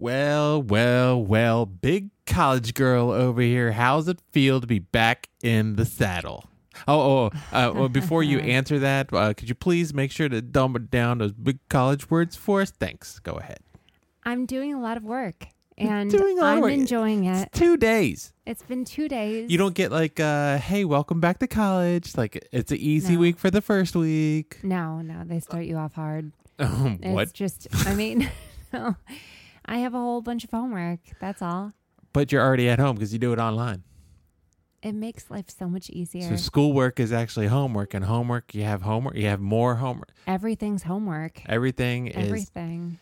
Well, well, well, big college girl over here. How's it feel to be back in the saddle? Oh, oh, uh, well, before you answer that, uh, could you please make sure to dumb it down those big college words for us? Thanks. Go ahead. I'm doing a lot of work and doing a lot I'm work. enjoying it. It's two days. It's been two days. You don't get like, uh, hey, welcome back to college. Like, it's an easy No. week for the first week. No, no, they start you off hard. Um, It's what? just, I mean, no, I have a whole bunch of homework. That's all. But you're already at home because you do it online. It makes life so much easier. So schoolwork is actually homework, and homework you have homework. You have more homework. Everything's homework. Everything is Everything.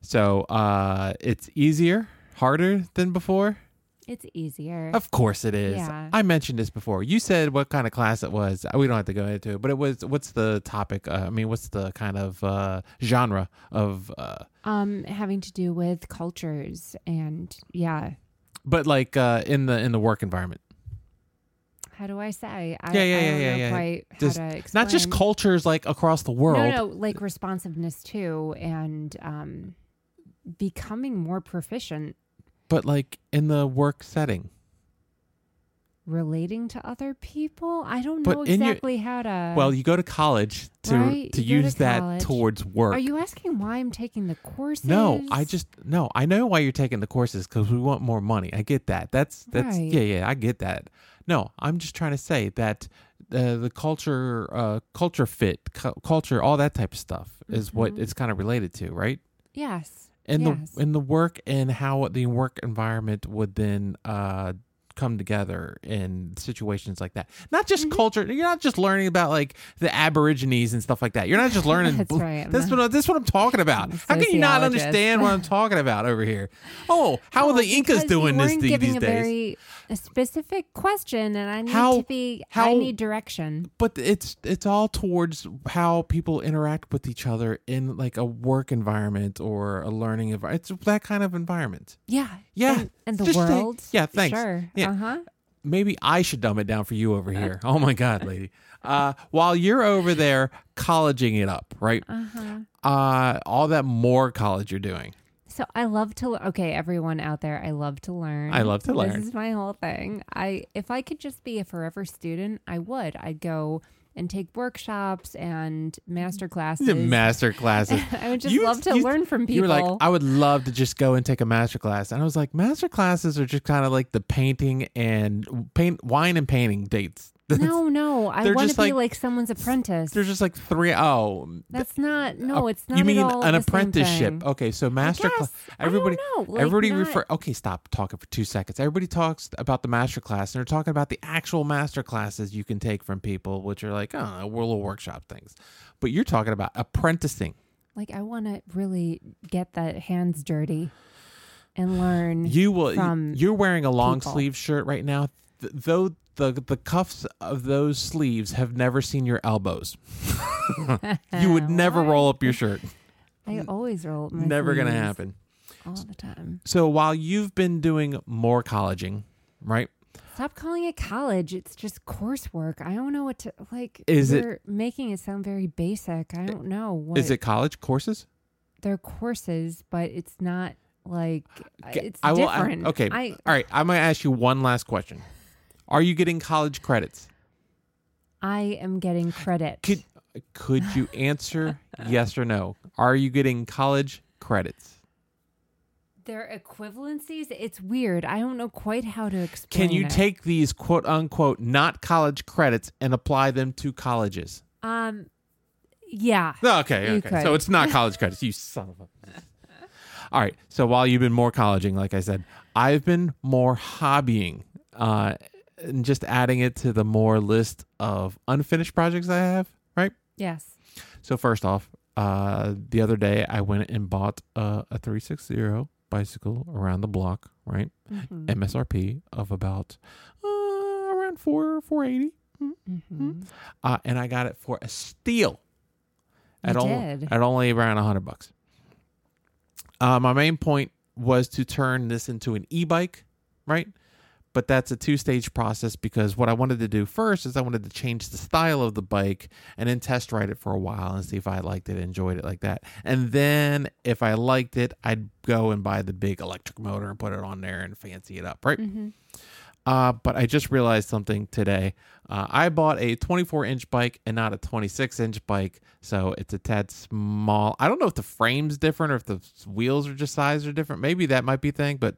so. Uh, it's easier, harder than before. It's easier. Of course it is. Yeah. I mentioned this before. You said what kind of class it was. We don't have to go into it, but it was. What's the topic? Uh, I mean, what's the kind of uh, genre of? Uh, Um, having to do with cultures and yeah. but like uh, in the in the work environment, How do I say? I, Yeah, yeah, I yeah, don't yeah, know yeah. quite Just- how to explain. not just cultures like across the world. No, no, like responsiveness too, and um, becoming more proficient but like in the work setting. relating to other people. I don't But know in your- exactly how to. Well, you go to college to Right, to you go to use that towards work. are you asking why I'm taking the courses? No, I just no. I know why you're taking the courses because we want more money. I get that. That's that's Right. yeah yeah. I get that. No, I'm just trying to say that uh, the culture, uh, culture fit, cu- culture, all that type of stuff is what Mhm. it's kind of related to, right? yes, And yes. the in the work and how the work environment would then uh come together in situations like that. Not just Mm-hmm. culture. You're not just learning about like the Aborigines and stuff like that. You're not just learning. That's right. That's not- what that's what I'm talking about. How can you not understand what I'm talking about over here? Oh, how are the Incas doing this these a days? Very a specific question, and I need How- to be. how- I need direction. but it's it's all towards how people interact with each other in like a work environment or a learning environment. It's that kind of environment. Yeah, Yeah, and, and the just say- world. yeah, thanks. Sure. Yeah. Uh huh. maybe I should dumb it down for you over here. Oh my God, lady. Uh, while you're over there colleging it up, right? Uh huh. Uh, all that more college you're doing. So I love to. Okay, everyone out there, I love to learn. I love to learn. This is my whole thing. I if I could just be a forever student, I would. I'd go and take workshops and master classes. Master classes. I would just You- love to you- learn from people. You were like, I would love to just go and take a master class. And I was like, master classes are just kind of like the painting and paint, wine and painting dates. no, no, I want to be like- like, someone's apprentice. There's just like three oh That's not. No, Uh, it's not. you mean an apprenticeship? Okay, so master class. Everybody, like, everybody not- refer. Okay, stop talking for two seconds. Everybody talks about the master class, and they're talking about the actual master classes you can take from people, which are like oh, little workshop things. But you're talking about apprenticing. Like I want to really get the hands dirty and learn. You will. you're wearing a long people. sleeve shirt right now. Th- though the the cuffs of those sleeves have never seen your elbows. you would never roll up your shirt. I always roll. My never gonna sleeves happen. all the time. So while you've been doing more colleging, right? Stop calling it college. It's just coursework. I don't know what to like. Is it- you're making it sound very basic. I don't know what Is it college courses? They're courses, but it's not like it's I will- I- different. okay. I All right, I'm gonna ask you one last question. Are you getting college credits? I am getting credit. Could could you answer yes or no? Are you getting college credits? Their equivalencies, it's weird. I don't know quite how to explain. Can you it. take these quote unquote not college credits and apply them to colleges? Um, yeah. Okay, okay. could. So it's not college credits. You son of a. All right. So while you've been more colleging, like I said, I've been more hobbying, uh, and just adding it to the more list of unfinished projects I have. Right. Yes. So first off, uh, the other day I went and bought a, a 360 bicycle around the block. Right. Mhm. MSRP of about uh, around four four eighty. Mhm. uh, and I got it for a steal. At, You on- did. at only around a hundred bucks. Uh, my main point was to turn this into an e-bike, right? But that's a two stage process because what I wanted to do first is I wanted to change the style of the bike and then test ride it for a while and see if I liked it, enjoyed it like that. And then if I liked it, I'd go and buy the big electric motor and put it on there and fancy it up, right? Mm-hmm. Uh, but I just realized something today. Uh, I bought a 24 inch bike and not a 26 inch bike, so it's a tad small. I don't know if the frame's different or if the wheels are just size are different. Maybe that might be thing, but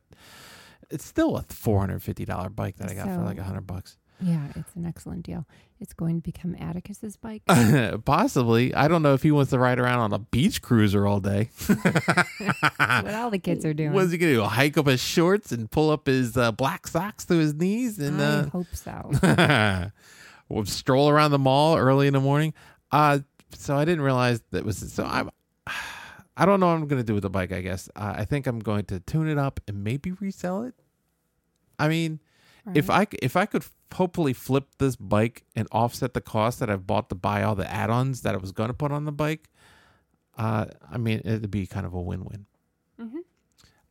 it's still a $450 bike that I got for like a hundred bucks. Yeah, it's an excellent deal. It's going to become Atticus's bike. Possibly. I don't know if he wants to ride around on a beach cruiser all day. what all the kids are doing. What's he gonna do? Hike up his shorts and pull up his uh, black socks to his knees and I uh, hope so. we'll stroll around the mall early in the morning. Uh, so I didn't realize that was so. I'm. I don't know what I'm gonna do with the bike. I guess uh, I think I'm going to tune it up and maybe resell it. I mean, if Right? I c- if I could hopefully flip this bike and offset the cost that I've bought to buy all the add-ons that I was going to put on the bike, uh, I mean it'd be kind of a win-win.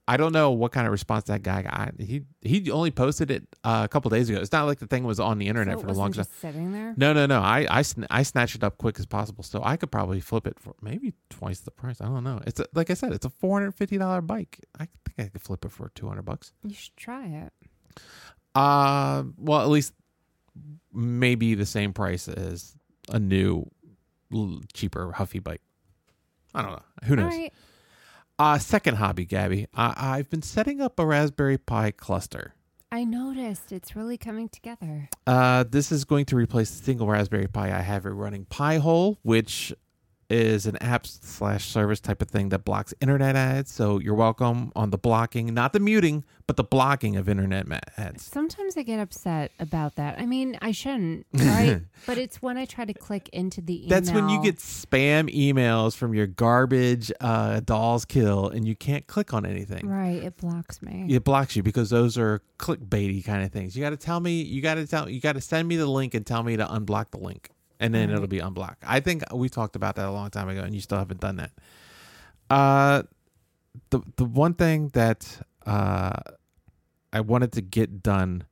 I don't know what kind of response that guy got. He he only posted it uh, a couple days ago. It's not like the thing was on the internet So for a long time. sitting there. No, no, no. I I, sn- I snatched it up quick as possible, so I could probably flip it for maybe twice the price. I don't know. It's a, like I said, it's a four hundred fifty dollar bike. I think I could flip it for two hundred bucks. You should try it. Uh, well, at least maybe the same price as a new, cheaper Huffy bike. I don't know. Who knows? Right. Uh, second hobby, Gabby. I- I've been setting up a Raspberry Pi cluster. I noticed it's really coming together. Uh, this is going to replace the single Raspberry Pi I have it running Pi-hole, which is an app slash service type of thing that blocks internet ads. So you're welcome on the blocking, not the muting, but the blocking of internet ads. Sometimes I get upset about that. I mean, I shouldn't, right? but it's when I try to click into the email. That's when you get spam emails from your garbage uh, Dolls Kill, and you can't click on anything. right. It blocks me. It blocks you because those are clickbaity kind of things. You got to tell me. You got to tell. You got to send me the link and tell me to unblock the link, and then Right. it'll be unblocked. I think we talked about that a long time ago, and you still haven't done that. Uh, the the one thing that uh, I wanted to get done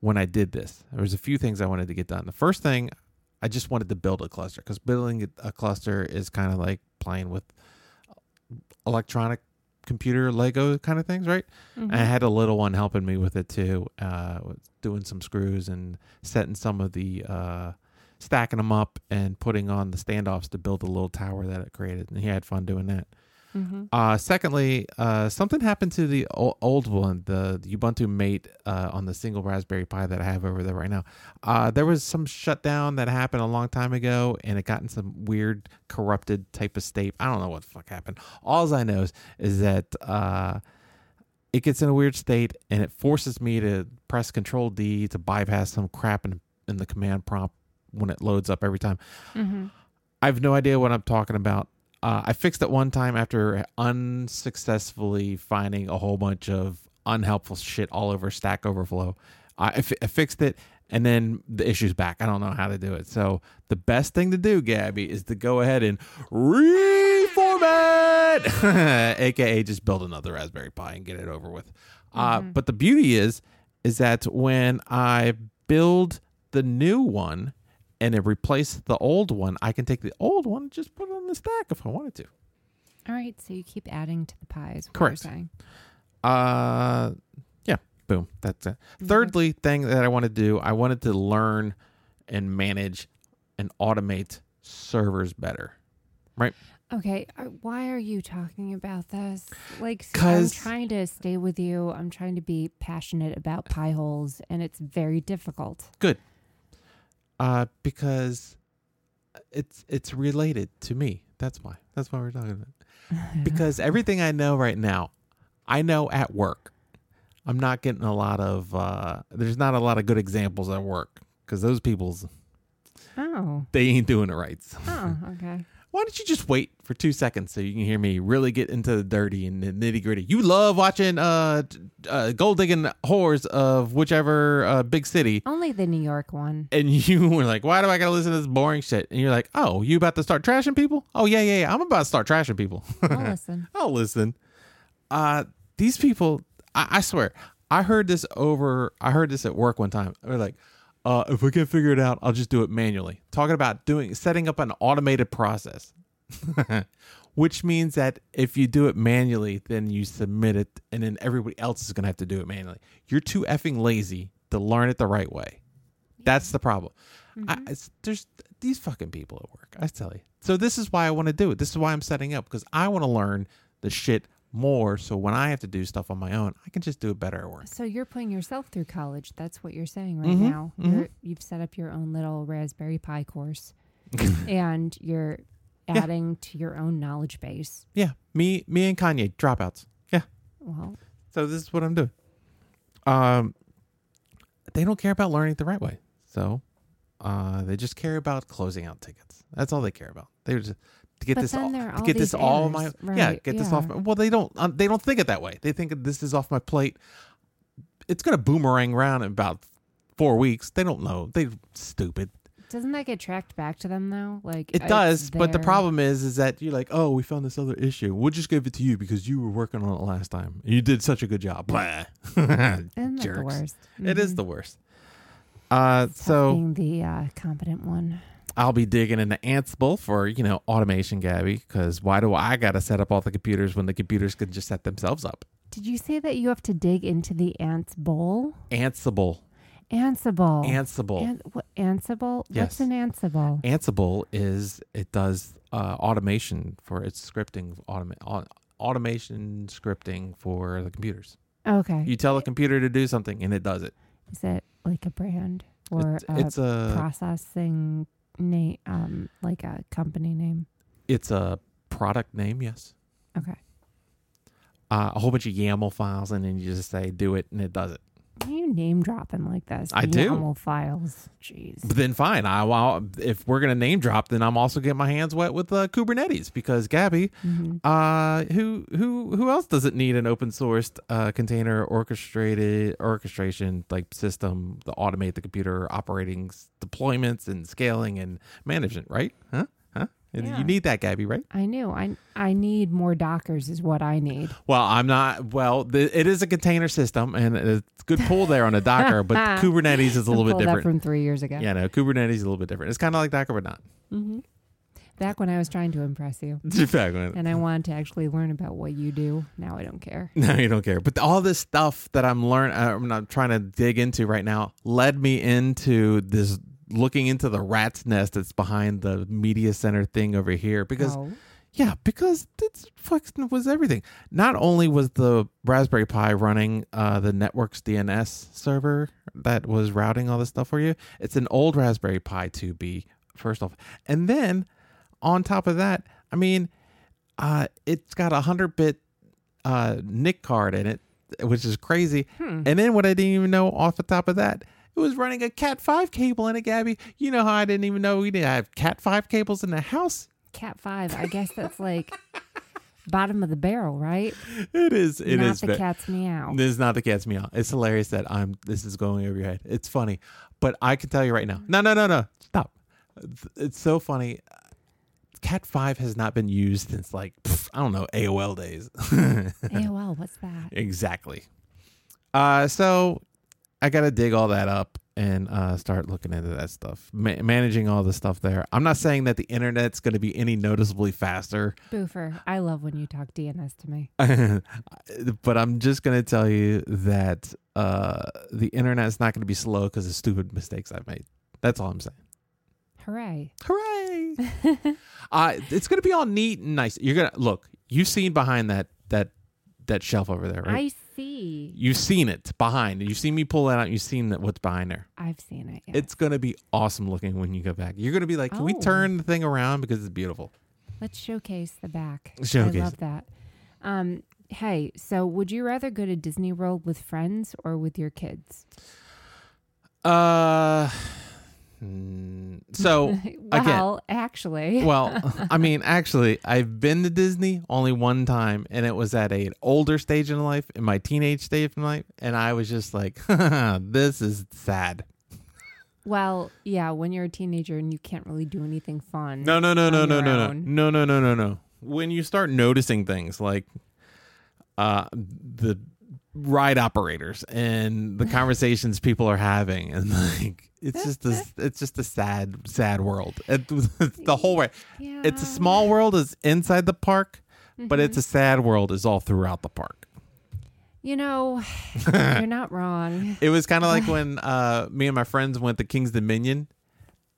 when I did this, there was a few things I wanted to get done. The first thing, I just wanted to build a cluster because building a cluster is kind of like playing with electronic computer Lego kind of things, right? Mhm. And I had a little one helping me with it too, uh, doing some screws and setting some of the uh, stacking them up and putting on the standoffs to build a little tower that it created. And he had fun doing that. Mhm. Uh, secondly, uh, something happened to the o- old one, the, the Ubuntu Mate uh, on the single Raspberry Pi that I have over there right now. Uh, there was some shutdown that happened a long time ago, and it got in some weird, corrupted type of state. I don't know what the fuck happened. All I know is, is that uh, it gets in a weird state, and it forces me to press Control D to bypass some crap in, in the command prompt when it loads up every time. Mhm. I have no idea what I'm talking about. Uh, I fixed it one time after unsuccessfully finding a whole bunch of unhelpful shit all over Stack Overflow. I, I fi- I fixed it, and then the issue's back. I don't know how to do it. So the best thing to do, Gabby, is to go ahead and reformat, aka just build another Raspberry Pi and get it over with. Uh, Mhm. but the beauty is, is that when I build the new one and it replaces the old one, I can take the old one and just put it on the stack if I wanted to. All right. So you keep adding to the pies. Correct. Saying. Uh, yeah, boom. That's it. Thirdly, thing that I want to do, I wanted to learn and manage and automate servers better. Right? Okay, uh, why are you talking about this? Like, I'm trying to stay with you. I'm trying to be passionate about pie holes, and it's very difficult. Uh, because it's it's related to me. That's why. That's why we're talking about. it. Because everything I know right now, I know at work. I'm not getting a lot of. Uh, there's not a lot of good examples at work because those people's oh, they ain't doing it right. Oh, okay. Why don't you just wait for two seconds so you can hear me really get into the dirty and the nitty gritty? You love watching uh, uh gold digging whores of whichever uh, big city, Only the New York one. and you were like, "Why do I gotta listen to this boring shit?" And you're like, "Oh, you about to start trashing people? Oh yeah, yeah, yeah. I'm about to start trashing people. I'll listen. I'll listen." Uh, these people, I, I swear, I heard this over. I heard this at work one time. They're like, uh, "If we can figure it out, I'll just do it manually." Talking about doing setting up an automated process, which means that if you do it manually, then you submit it, and then everybody else is gonna have to do it manually. You're too effing lazy to learn it the right way. That's the problem. I, there's these fucking people at work. I tell you. So this is why I want to do it. This is why I'm setting up because I want to learn the shit more. So when I have to do stuff on my own, I can just do it better at work. So you're putting yourself through college. That's what you're saying right Mhm, now. mhm. You're, you've set up your own little Raspberry Pi course, and you're Yeah. adding to your own knowledge base. Yeah, me, me and Kanye dropouts. Yeah. Well, So this is what I'm doing. Um, they don't care about learning it the right way. So, uh, they just care about closing out tickets. That's all they care about. They just to get But this all, to get this these all my errors, yeah right, get this off. yeah. My, well, they don't um, they don't think it that way. They think this is off my plate. It's gonna boomerang around in about four weeks. They don't know. they're stupid. doesn't that get tracked back to them though? Like It does, but the problem is, is that you're like, oh, we found this other issue. We'll just give it to you because you were working on it last time. You did such a good job. Blah. That the worst? It is Mhm. the worst. Uh, so being the uh, competent one. I'll be digging into Ansible for you know automation, Gabby. Because why do I got to set up all the computers when the computers could just set themselves up? Did you say that you have to dig into the ants bowl? Ansible, Ansible. Ansible, An- what, Ansible? Yes. What's an Ansible? Ansible is it does uh, automation for its scripting automa- au- automation scripting for the computers. Okay. You tell a computer to do something and it does it. Is it like a brand or a it's a processing name, um, like a company name? it's a product name, yes. Okay. Uh, a whole bunch of YAML files, and then you just say do it, and it does it. Why are you name dropping like this? I do. YAML files. Jeez. But then fine, I well, if we're gonna name drop, then I'm also getting my hands wet with uh, Kubernetes because Gabby, hmm uh, who who who else doesn't need an open sourced uh, container orchestrated orchestration like system to automate the computer operating deployments and scaling and management, right? Huh? Yeah. You need that, Gabby, right? I knew. I I need more Dockers is what I need. Well, I'm not. Well, th- it is a container system, and it's good pull there on a Docker, but Kubernetes is a little bit different. from three years ago. Yeah, no, Kubernetes is a little bit different. It's kind of like Docker, but not. hmm Back when I was trying to impress you, Back when- and I wanted to actually learn about what you do. Now I don't care. No, you don't care. But all this stuff that I'm learning, I'm not trying to dig into right now, led me into this looking into the rat's nest that's behind the media center thing over here. Because Oh. yeah, because it's fucking was everything. Not only was the Raspberry Pi running uh, the network's DNS server that was routing all this stuff for you, it's an old Raspberry Pi 2B. First off, and then on top of that, I mean, uh, it's got a hundred bit uh, NIC card in it, which is crazy. Hmm. And then what I didn't even know off the top of that, it was running a Cat five cable in it, Gabby. You know how I didn't even know we didn't have Cat five cables in the house. Cat five. I guess that's like bottom of the barrel, right? It is. It Not is. the cat's meow. This is not the cat's meow. It's hilarious that I'm. This is going over your head. It's funny, but I can tell you right now. No, no, no, no. Stop. It's so funny. Cat five has not been used since like pff, I don't know AOL days. AOL. What's that? exactly. Uh, so I got to dig all that up and uh, start looking into that stuff, Ma- managing all the stuff there. I'm not saying that the internet's going to be any noticeably faster, Boofer. I love when you talk DNS to me. but I'm just going to tell you that uh, the internet's not going to be slow because of stupid mistakes I've made. That's all I'm saying. Hooray. Hooray! uh, it's going to be all neat and nice. You're gonna look. You've seen behind that that that shelf over there, right? I see. You've seen it behind. You've seen me pull that out. You've seen that what's behind there. I've seen it. Yes. It's gonna be awesome looking when you go back. You're gonna be like, can we Oh. turn the thing around because it's beautiful. Let's showcase the back. Showcase I love that. Um, hey, so would you rather go to Disney World with friends or with your kids? Uh, so well, actually, well, I mean, actually, I've been to Disney only one time, and it was at a, an older stage in life, in my teenage stage in life, and I was just like, this is sad. well, yeah, when you're a teenager and you can't really do anything fun. No, no, no, no, no, no, no, no, no, no, no, no. When you start noticing things like uh the ride operators and the conversations people are having. And like it's just this it's just a sad sad world. It, the whole way. Yeah. it's a small world is inside the park but it's a sad world is all throughout the park. You know, you're not wrong. it was kind of like when uh me and my friends went to Kings Dominion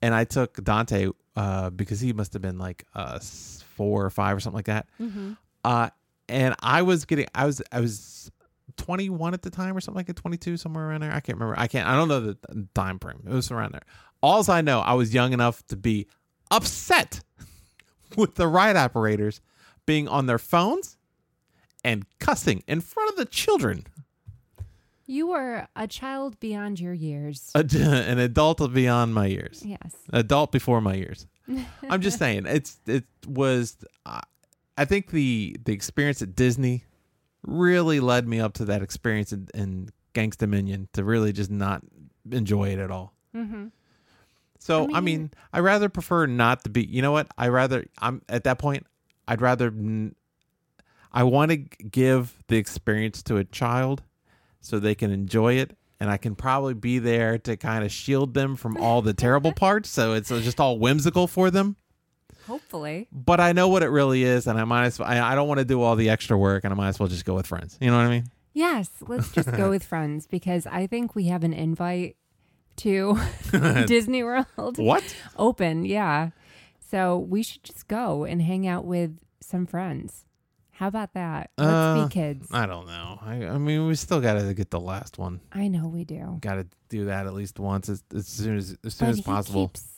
and i took dante uh because he must have been like uh four or five or something like that. Uh and i was getting i was i was 21 at the time or something like a 22 somewhere around there i can't remember i can't i don't know the time frame it was around there all i know i was young enough to be upset with the ride operators being on their phones and cussing in front of the children You were a child beyond your years. An adult beyond my years yes. adult before my years. I'm just saying it's it was uh, I think the the experience at Disney really led me up to that experience in, in Gangsta Dominion to really just not enjoy it at all. Mm-hmm. So I I mean, mean- I rather prefer not to be. You know what? I rather I'm at that point. I'd rather n- I want to give the experience to a child so they can enjoy it. And I can probably be there to kind of shield them from all the terrible parts. So it's just all whimsical for them. Hopefully. But I know what it really is. And I might as well, I, I don't want to do all the extra work. And I might as well just go with friends. You know what I mean? Yes. Let's just go with friends because I think we have an invite to Disney World What? open. Yeah. So we should just go and hang out with some friends. How about that? Let's Uh, be kids. I don't know. I, I mean, we still got to get the last one. I know we do. Got to do that at least once as, as soon as as soon But as he possible. keeps-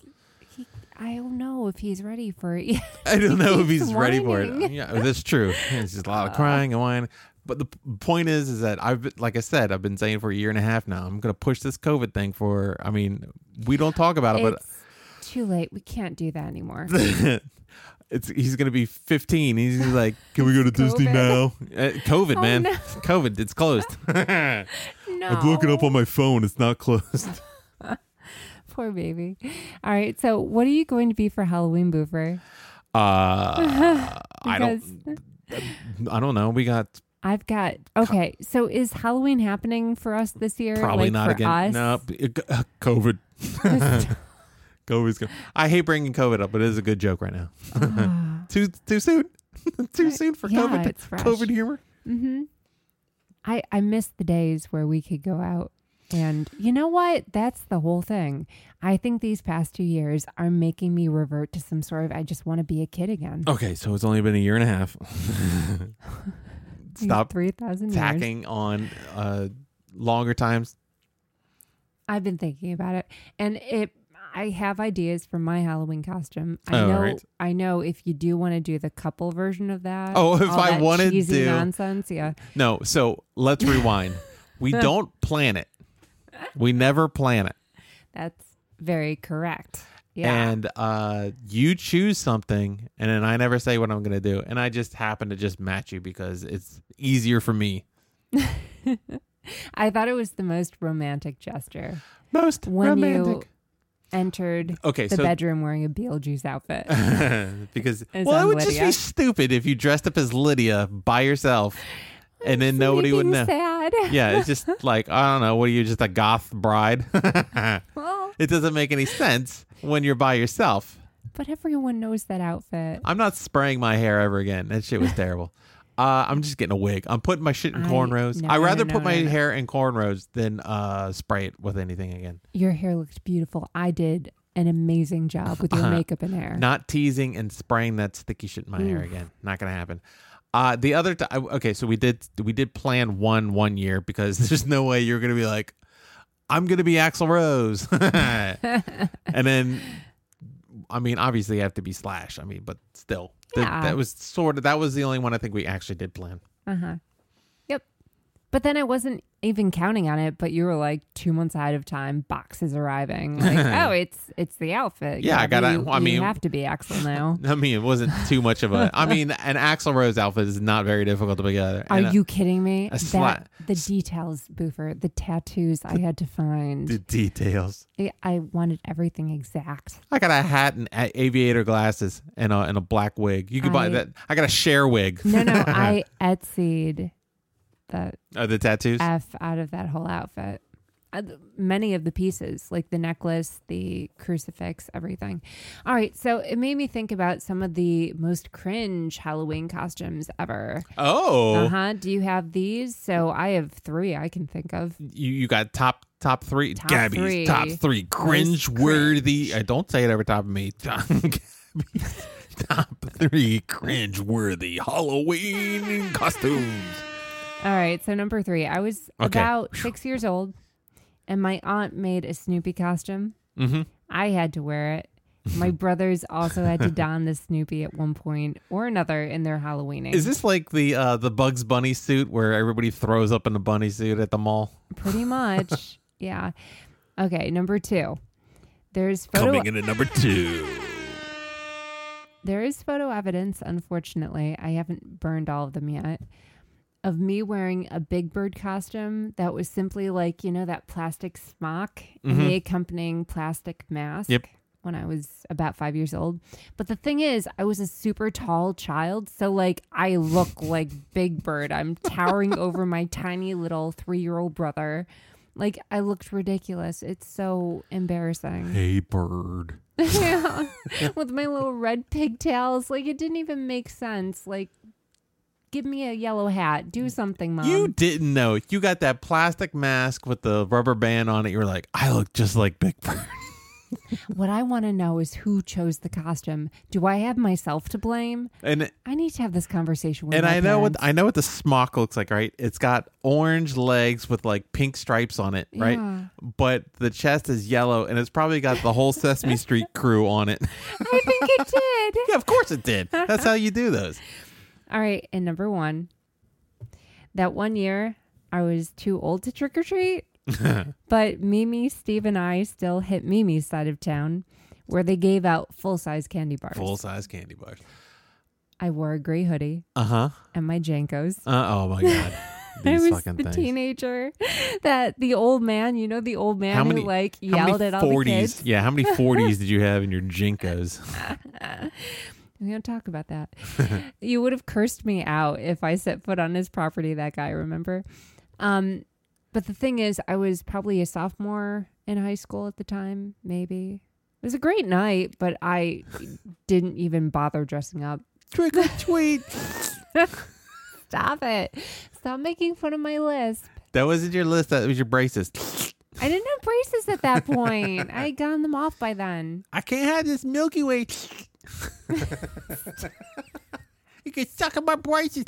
I don't know if he's ready for it. I don't know if he's ready for it. Yeah, that's true. It's just a lot of crying and whining. But the p- point is, is that I've been- like I said, I've been saying for a year and a half now. I'm gonna push this COVID thing for. I mean, we don't talk about it, it's too late. We can't do that anymore. it's he's gonna be 15. He's like, can we go to Disney COVID. now? Uh, COVID, Oh, man. no. COVID. It's closed. no. I'm looking up on my phone. It's not closed. Poor baby. All right. So, what are you going to be for Halloween, Boofer? Uh, I don't. I don't know. We got I've got. Okay. So, is Halloween happening for us this year? Probably like, not for again. Us? No, b- uh, COVID. COVID's go- I hate bringing COVID up, but it is a good joke right now. Ah, too too soon. too soon for yeah, COVID. COVID humor. mm-hmm. I I miss the days where we could go out. And you know what? That's the whole thing. I think these past two years are making me revert to some sort of I just want to be a kid again. Okay, so it's only been a year and a half. Stop three thousand years. tacking on uh, longer times. I've been thinking about it, and it. I have ideas for my Halloween costume. I Oh, know. right. I know. If you do want to do the couple version of that. Oh, if I that wanted to- nonsense, yeah. No, so let's rewind. we don't plan it. We never plan it. That's very correct. Yeah. and uh, you choose something, and then I never say what I'm going to do, and I just happen to just match you because it's easier for me. I thought it was the most romantic gesture Most when romantic. you entered okay, the so bedroom wearing a Beetlejuice outfit. because well, it would just be stupid if you dressed up as Lydia by yourself, and then nobody would know. Sad. Yeah, it's just like I don't know. What are you, just a goth bride? Well, it doesn't make any sense when you're by yourself. but everyone knows that outfit. I'm not spraying my hair ever again. That shit was terrible. Uh, I'm just getting a wig. I'm putting my shit in I- cornrows. no, I rather no, put no, my hair in cornrows than uh, spray it with anything again. Your hair looked beautiful. I did an amazing job with your Uh-huh. makeup and hair. Not teasing and spraying that sticky shit in my hair again. Not gonna happen. Uh, the other t- I- okay, so we did we did plan one one year because there's no way you're gonna be like, I'm gonna be Axl Rose, and then I mean obviously you have to be Slash. I mean, but still, That- Yeah. that was sort of that was the only one I think we actually did plan. Uh huh. But then I wasn't even counting on it. But you were like two months ahead of time. Boxes arriving. Like, oh, it's it's the outfit. Yeah, I gotta- You, I you mean- have to be Axl now. I mean, it wasn't too much of a. I mean, an Axl Rose outfit is not very difficult to put together. Are And, you kidding me? a that the details, Boofer, the tattoos I had to find. the details? I, I wanted everything exact. I got a hat and a- aviator glasses and a and a black wig. You could buy that. I got a share wig. No, no, I Etsy'd the Oh, the tattoos. F out of that whole outfit. Uh, Many of the pieces, like the necklace, the crucifix, everything. All right, so it made me think about some of the most cringe Halloween costumes ever. oh, Uh huh. Do you have these? So I have three I can think of. you you got top top three. Top Gabby's three. top three cringe worthy. Uh, don't say it over top of me. Gabby's top three cringe worthy Halloween costumes. All right, so number three, I was Okay. about six years old, and my aunt made a Snoopy costume. Mm-hmm. I had to wear it. My brothers also had to don the Snoopy at one point or another in their Halloweening. Is this like the uh, the Bugs Bunny suit where everybody throws up in a bunny suit at the mall? Pretty much. yeah. Okay, number two. There's photo Coming in at number two. there is photo evidence, unfortunately. I haven't burned all of them yet. Of me wearing a Big Bird costume that was simply like, you know, that plastic smock and the accompanying plastic mask. Mm-hmm. Yep. When I was about five years old. But the thing is, I was a super tall child. So, like, I look like Big Bird. I'm towering over my tiny little three year old brother. Like, I looked ridiculous. It's so embarrassing. Hey, bird. yeah. With my little red pigtails. Like it didn't even make sense. Like give me a yellow hat. Do something, mom. You didn't know. You got that plastic mask with the rubber band on it. You were like, I look just like Big Bird. what I want to know is who chose the costume. Do I have myself to blame? And I need to have this conversation with and I know what. I know what the smock looks like, right? It's got orange legs with like pink stripes on it, right? Yeah. But the chest is yellow, and it's probably got the whole Sesame Street crew on it. I think it did. yeah, of course it did. That's how you do those. All right, and number 1. That one year I was too old to trick or treat. but Mimi, Steve, and I still hit Mimi's side of town where they gave out full size candy bars. Full size candy bars. I wore a gray hoodie Uh huh. and my JNCOs. Uh, oh my god. I was the things. teenager that the old man, you know, the old man How who like yelled many at all the 40s? kids. Yeah, how many 40s did you have in your JNCOs? We don't talk about that. you would have cursed me out if I set foot on his property. That guy, remember? Um, but the thing is, I was probably a sophomore in high school at the time. Maybe it was a great night, but I didn't even bother dressing up. Trick or treat. Stop it! Stop making fun of my lisp. That wasn't your list. That was your braces. I didn't have braces at that point. I had gotten them off by then. I can't have this Milky Way. you can suck on my braces.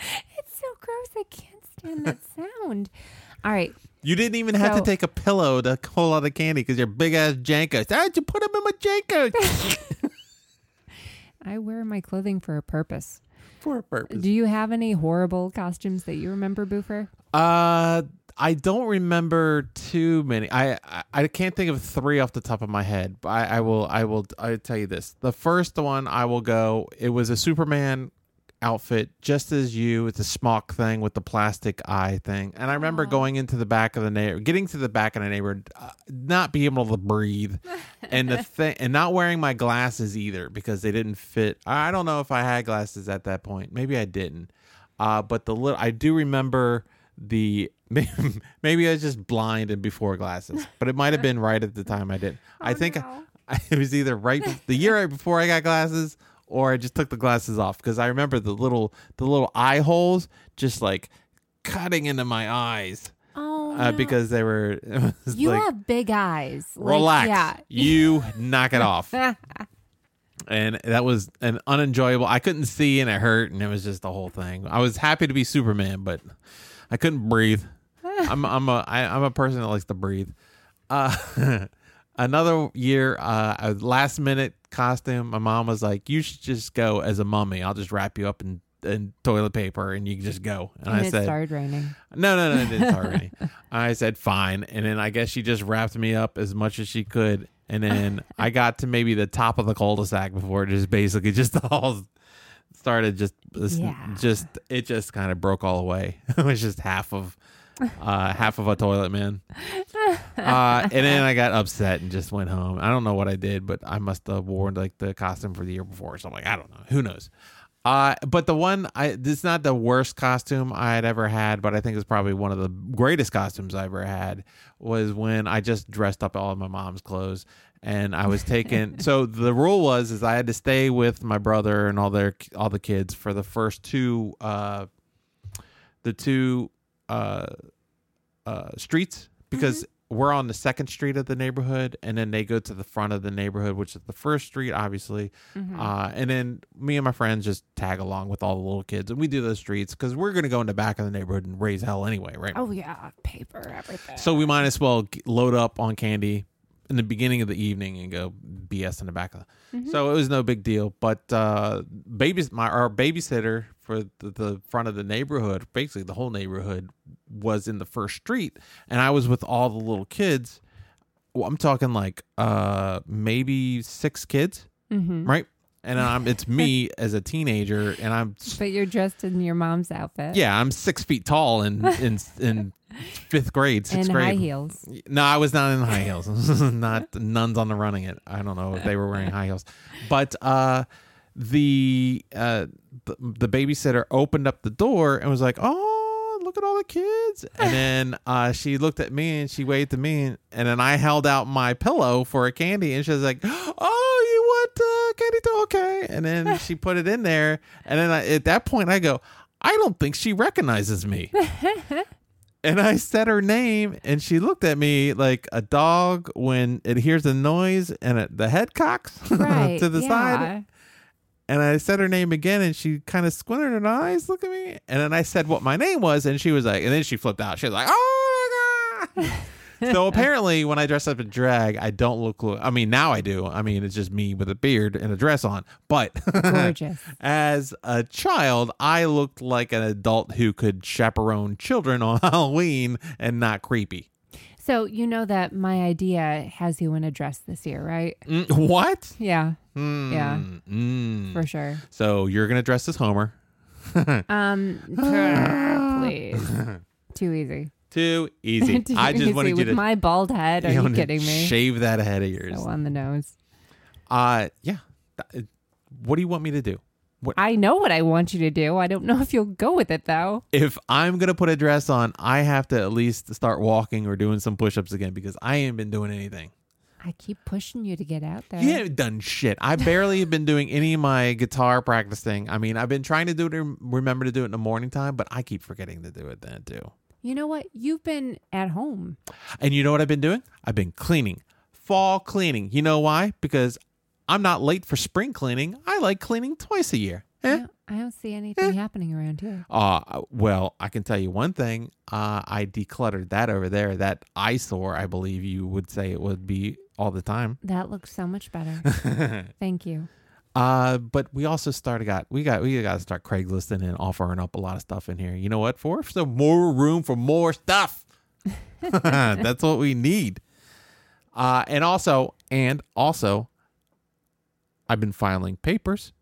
It's so gross. I can't stand that sound. All right. You didn't even have So- to take a pillow to hold all the candy because your big ass JNCOs. How'd you put them in my JNCOs? I wear my clothing for a purpose. For a purpose. Do you have any horrible costumes that you remember, Boofer? Uh, I don't remember too many. I, I I can't think of three off the top of my head. But I, I will I will I tell you this. The first one I will go. It was a Superman outfit, just as you. It's a smock thing with the plastic eye thing. And I remember Aw. going into the back of the neighbor, getting to the back of the neighborhood, uh, not being able to breathe, and the thing, and not wearing my glasses either because they didn't fit. I don't know if I had glasses at that point. Maybe I didn't. Uh, but the little I do remember the maybe I was just blind and before glasses, but it might have been right at the time I did. I think no. I, it was either right the year right before I got glasses or I just took the glasses off because I remember the little the little eye holes just like cutting into my eyes Oh, uh, no. because they were you like have big eyes. Like, relax Yeah. you knock it off and that was an unenjoyable i couldn't see and it hurt and it was just the whole thing i was happy to be superman but i couldn't breathe i'm i'm a I, i'm a person that likes to breathe uh another year uh a last minute costume my mom was like you should just go as a mummy i'll just wrap you up in in toilet paper and you can just go and, and i it said started raining. no, no, no, it didn't start raining. I said fine, and then I guess she just wrapped me up as much as she could, and then I got to maybe the top of the cul-de-sac before it just basically just all started just Yeah. just it just kind of broke all away. it was just half of uh half of a toilet man. Uh and then I got upset and just went home. I don't know what I did, but I must have worn like the costume for the year before or something. I don't know. Who knows? Uh, but the one I this is not the worst costume I had ever had, but I think it's probably one of the greatest costumes I ever had was when I just dressed up all of my mom's clothes and I was taken. so the rule was is I had to stay with my brother and all their all the kids for the first two uh the two uh uh streets because we're on the second street of the neighborhood and then they go to the front of the neighborhood which is the first street obviously Mm-hmm. uh, and then me and my friends just tag along with all the little kids and we do those streets because we're going to go in the back of the neighborhood and raise hell anyway right Oh yeah, paper, everything. so we might as well load up on candy in the beginning of the evening and go BS in the back of the. Mm-hmm. So it was no big deal. But uh, babies, my our babysitter for the, the front of the neighborhood, basically the whole neighborhood, was in the first street, and I was with all the little kids. Well, I'm talking like uh, maybe six kids, hmm right? And I'm it's me as a teenager, and I'm But you're dressed in your mom's outfit. yeah, I'm six feet tall in in in fifth grade, sixth and grade. high heels. No, I was not in high heels. not nuns on the running it. I don't know if they were wearing high heels, but uh, the uh, the, the babysitter opened up the door and was like, "Oh, look at all the kids!" And then uh, she looked at me and she waved to me, and then I held out my pillow for a candy, and she was like, "Oh, you want uh, candy too? Okay." And then she put it in there, and then I, at that point, I go, "I don't think she recognizes me." And I said her name, and she looked at me like a dog when it hears a noise and it, the head cocks Right. to the yeah. side. And I said her name again, and she kind of squinted her eyes, look at me. And then I said what my name was, and she was like, and then she flipped out. She was like, "Oh my god!" so apparently, when I dress up in drag, I don't look. I mean, now I do. I mean, it's just me with a beard and a dress on. But Gorgeous. as a child, I looked like an adult who could chaperone children on Halloween and not creepy. So you know that my idea has you in a dress this year, right? Mm, what? Yeah, Mm, Yeah. mm. for sure. So you're gonna dress as Homer. Um, please. Too easy. Too easy. Too I just easy. wanted you with to. my bald head. Are you to kidding me? Shave that head of yours. So on the nose. Uh, yeah. What do you want me to do? I know what I want you to do. I don't know if you'll go with it though. If I'm gonna put a dress on, I have to at least start walking or doing some push-ups again because I ain't been doing anything. I keep pushing you to get out there. You haven't done shit. I barely have been doing any of my guitar practicing. I mean, I've been trying to do it, remember to do it in the morning time, but I keep forgetting to do it then too. You know what? You've been at home. And you know what I've been doing? I've been cleaning, fall cleaning. You know why? Because I'm not late for spring cleaning. I like cleaning twice a year. I Eh? don't, I don't see anything happening around here. Uh, well, I can tell you one thing. Uh, I decluttered that over there. That eyesore, I believe you would say it would be all the time. That looks so much better. Thank you. Uh, but we also started got we got we got to start Craigslisting and offering up a lot of stuff in here. You know what? For so more room for more stuff. That's what we need. Uh, and also and also, I've been filing papers.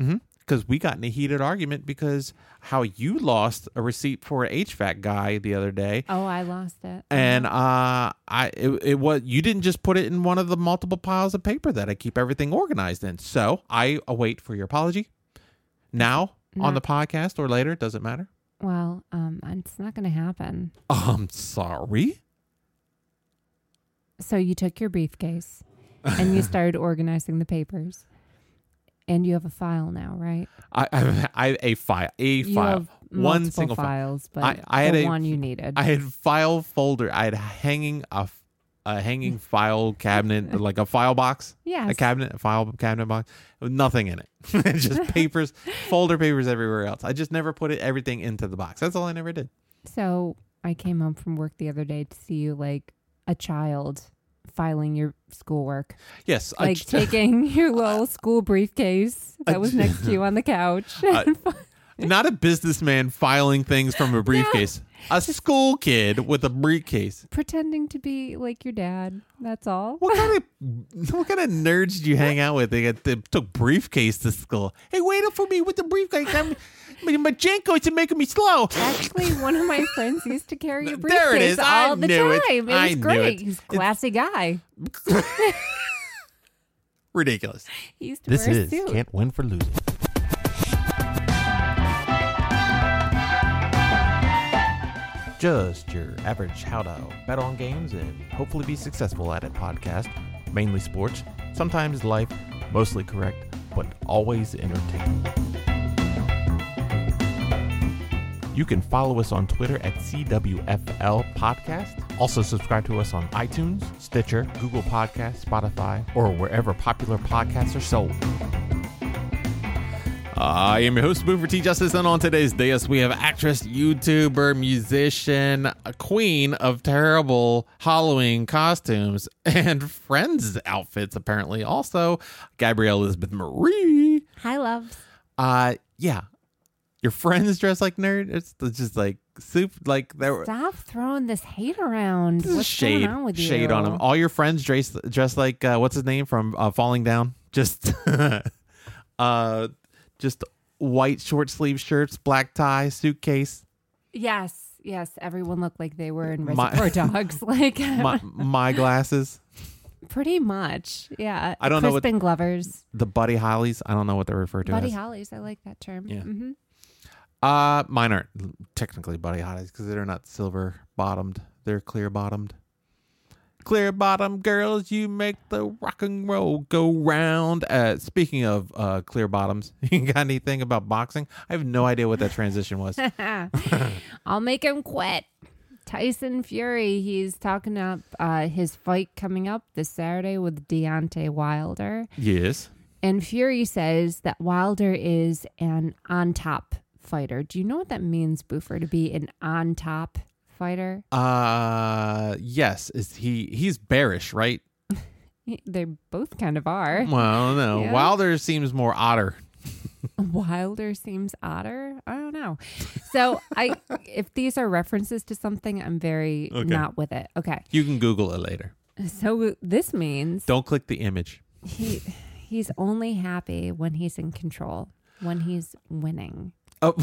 Mm-hmm. Because we got in a heated argument because how you lost a receipt for an HVAC guy the other day, Oh, I lost it. and uh, I it, it was you didn't just put it in one of the multiple piles of paper that I keep everything organized in. So I await for your apology now on the podcast or later. Doesn't matter. well, um, it's not going to happen. I'm sorry. So you took your briefcase and you started organizing the papers, and you have a file now, right? I I, I a file a You file have one single file. files, but I- I had a- one you needed. I had file folder. I had hanging a a hanging file cabinet like a file box. yes. a cabinet, a file cabinet box with nothing in it. just papers, folder papers everywhere else. I just never put it everything into the box. That's all I never did. So I came home from work the other day to see you like a child filing your schoolwork, Yes, like ch- taking your little school briefcase that was next to you on the couch. Uh, not a businessman filing things from a briefcase. A school kid with a briefcase. pretending to be like your dad. That's all. What kind of what kind of nerds do you hang out with? They got they took briefcase to school. Hey, wait up for me with the briefcase. I'm, my, my JNCO's are making me slow. Actually, one of my friends used to carry a briefcase There it is. I all the knew it. time. It, I was knew great. it. He's a classy guy. Ridiculous. He used to This wear a is suit. can't win for losing. Just your average how to bet on games and hopefully be successful at it podcast. Mainly sports, sometimes life, mostly correct, but always entertaining. You can follow us on Twitter at CWFL Podcast. Also, subscribe to us on iTunes, Stitcher, Google Podcasts, Spotify, or wherever popular podcasts are sold. I am your host, Boofer T Justice, and on today's dais, we have actress, YouTuber, musician, a queen of terrible Halloween costumes, and friends outfits, apparently. Also, Gabrielle Elizabeth Marie. Hi, loves. Uh, yeah, your friends dress like nerd. It's just like soup. Like there. Stop throwing this hate around. This What's shade, going on with you? shade on them. All your friends dress dress like uh, what's his name from uh, Falling Down. Just, uh, just white short sleeve shirts, black tie, suitcase. Yes, yes. Everyone looked like they were in My- Reservoir Dogs. Like My my glasses. pretty much. Yeah. I don't know what- Crispin Glovers. The Buddy Hollies. I don't know what they're referred to Buddy as. Hollies. I like that term. Yeah. hmm Uh, mine aren't technically Buddy Hollies because they're not silver bottomed. They're clear bottomed. Clear bottom girls, you make the rock and roll go round. Uh, speaking of uh, clear bottoms, you got anything about boxing? I have no idea what that transition was. I'll make him quit. Tyson Fury, he's talking up uh, his fight coming up this Saturday with Deontay Wilder. yes. And Fury says that Wilder is an on top fighter. Do you know what that means, Boofer, to be an on top fighter? Uh, yes. Is he? He's bearish, right? They both kind of are. Well, I don't know. Yeah. Wilder seems more otter. Wilder seems odder. I don't know. So I, if these are references to something, I'm very Okay. not with it. Okay. You can Google it later. So this means Don't click the image. he he's only happy when he's in control, when he's winning. Oh,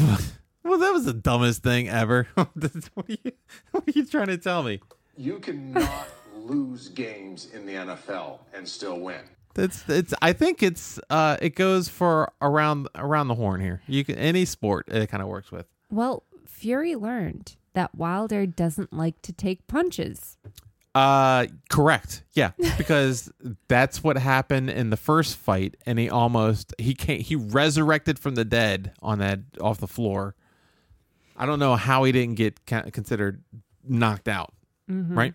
well, that was the dumbest thing ever. what, are you, what are you trying to tell me? You cannot lose games in the NFL and still win. It's it's. I think it's uh. It goes for around around the horn here. You can any sport it kind of works with. Well, Fury learned that Wilder doesn't like to take punches. Uh, correct. Yeah, because that's what happened in the first fight, and he almost he can't he resurrected from the dead on that off the floor. I don't know how he didn't get considered knocked out, right?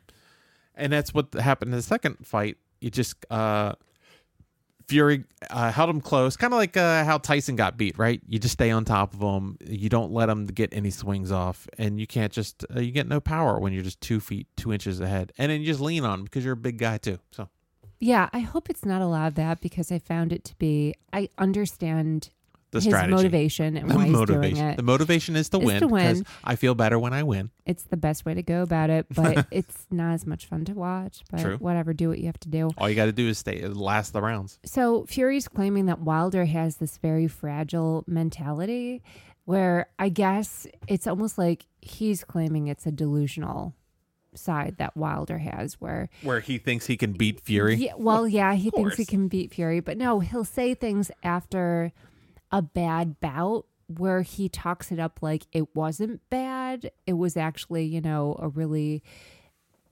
And that's what happened in the second fight. You just uh, Fury uh, held him close, kind of like uh, how Tyson got beat, right? You just stay on top of him. You don't let him get any swings off, and you can't just uh, you get no power when you're just two feet two inches ahead, and then you just lean on him because you're a big guy too. So Yeah, I hope it's not allowed that because I found it to be. I understand the his strategy, motivation and the why he's motivation, doing it. the motivation is to Is win to because win. I feel better when I win. it's the best way to go about it, but it's not as much fun to watch. But True. whatever, do what you have to do. All you got to do is stay uh, last the rounds. So Fury's claiming that Wilder has this very fragile mentality where I guess it's almost like he's claiming it's a delusional side that Wilder has where Where he thinks he can beat Fury. yeah, well yeah, he thinks he can beat Fury, but no, he'll say things after a bad bout where he talks it up like it wasn't bad. It was actually, you know, a really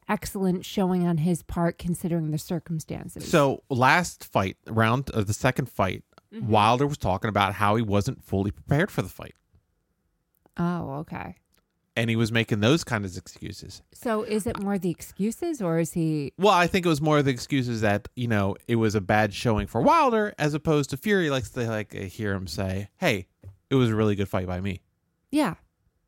excellent showing on his part considering the circumstances. So last fight round of the second fight, Mm-hmm. Wilder was talking about how he wasn't fully prepared for the fight, oh, okay. And he was making those kind of excuses. So is it more the excuses or is he Well, I think it was more the excuses that you know it was a bad showing for Wilder, as opposed to Fury. Likes to like hear him say, "Hey, it was a really good fight by me." Yeah.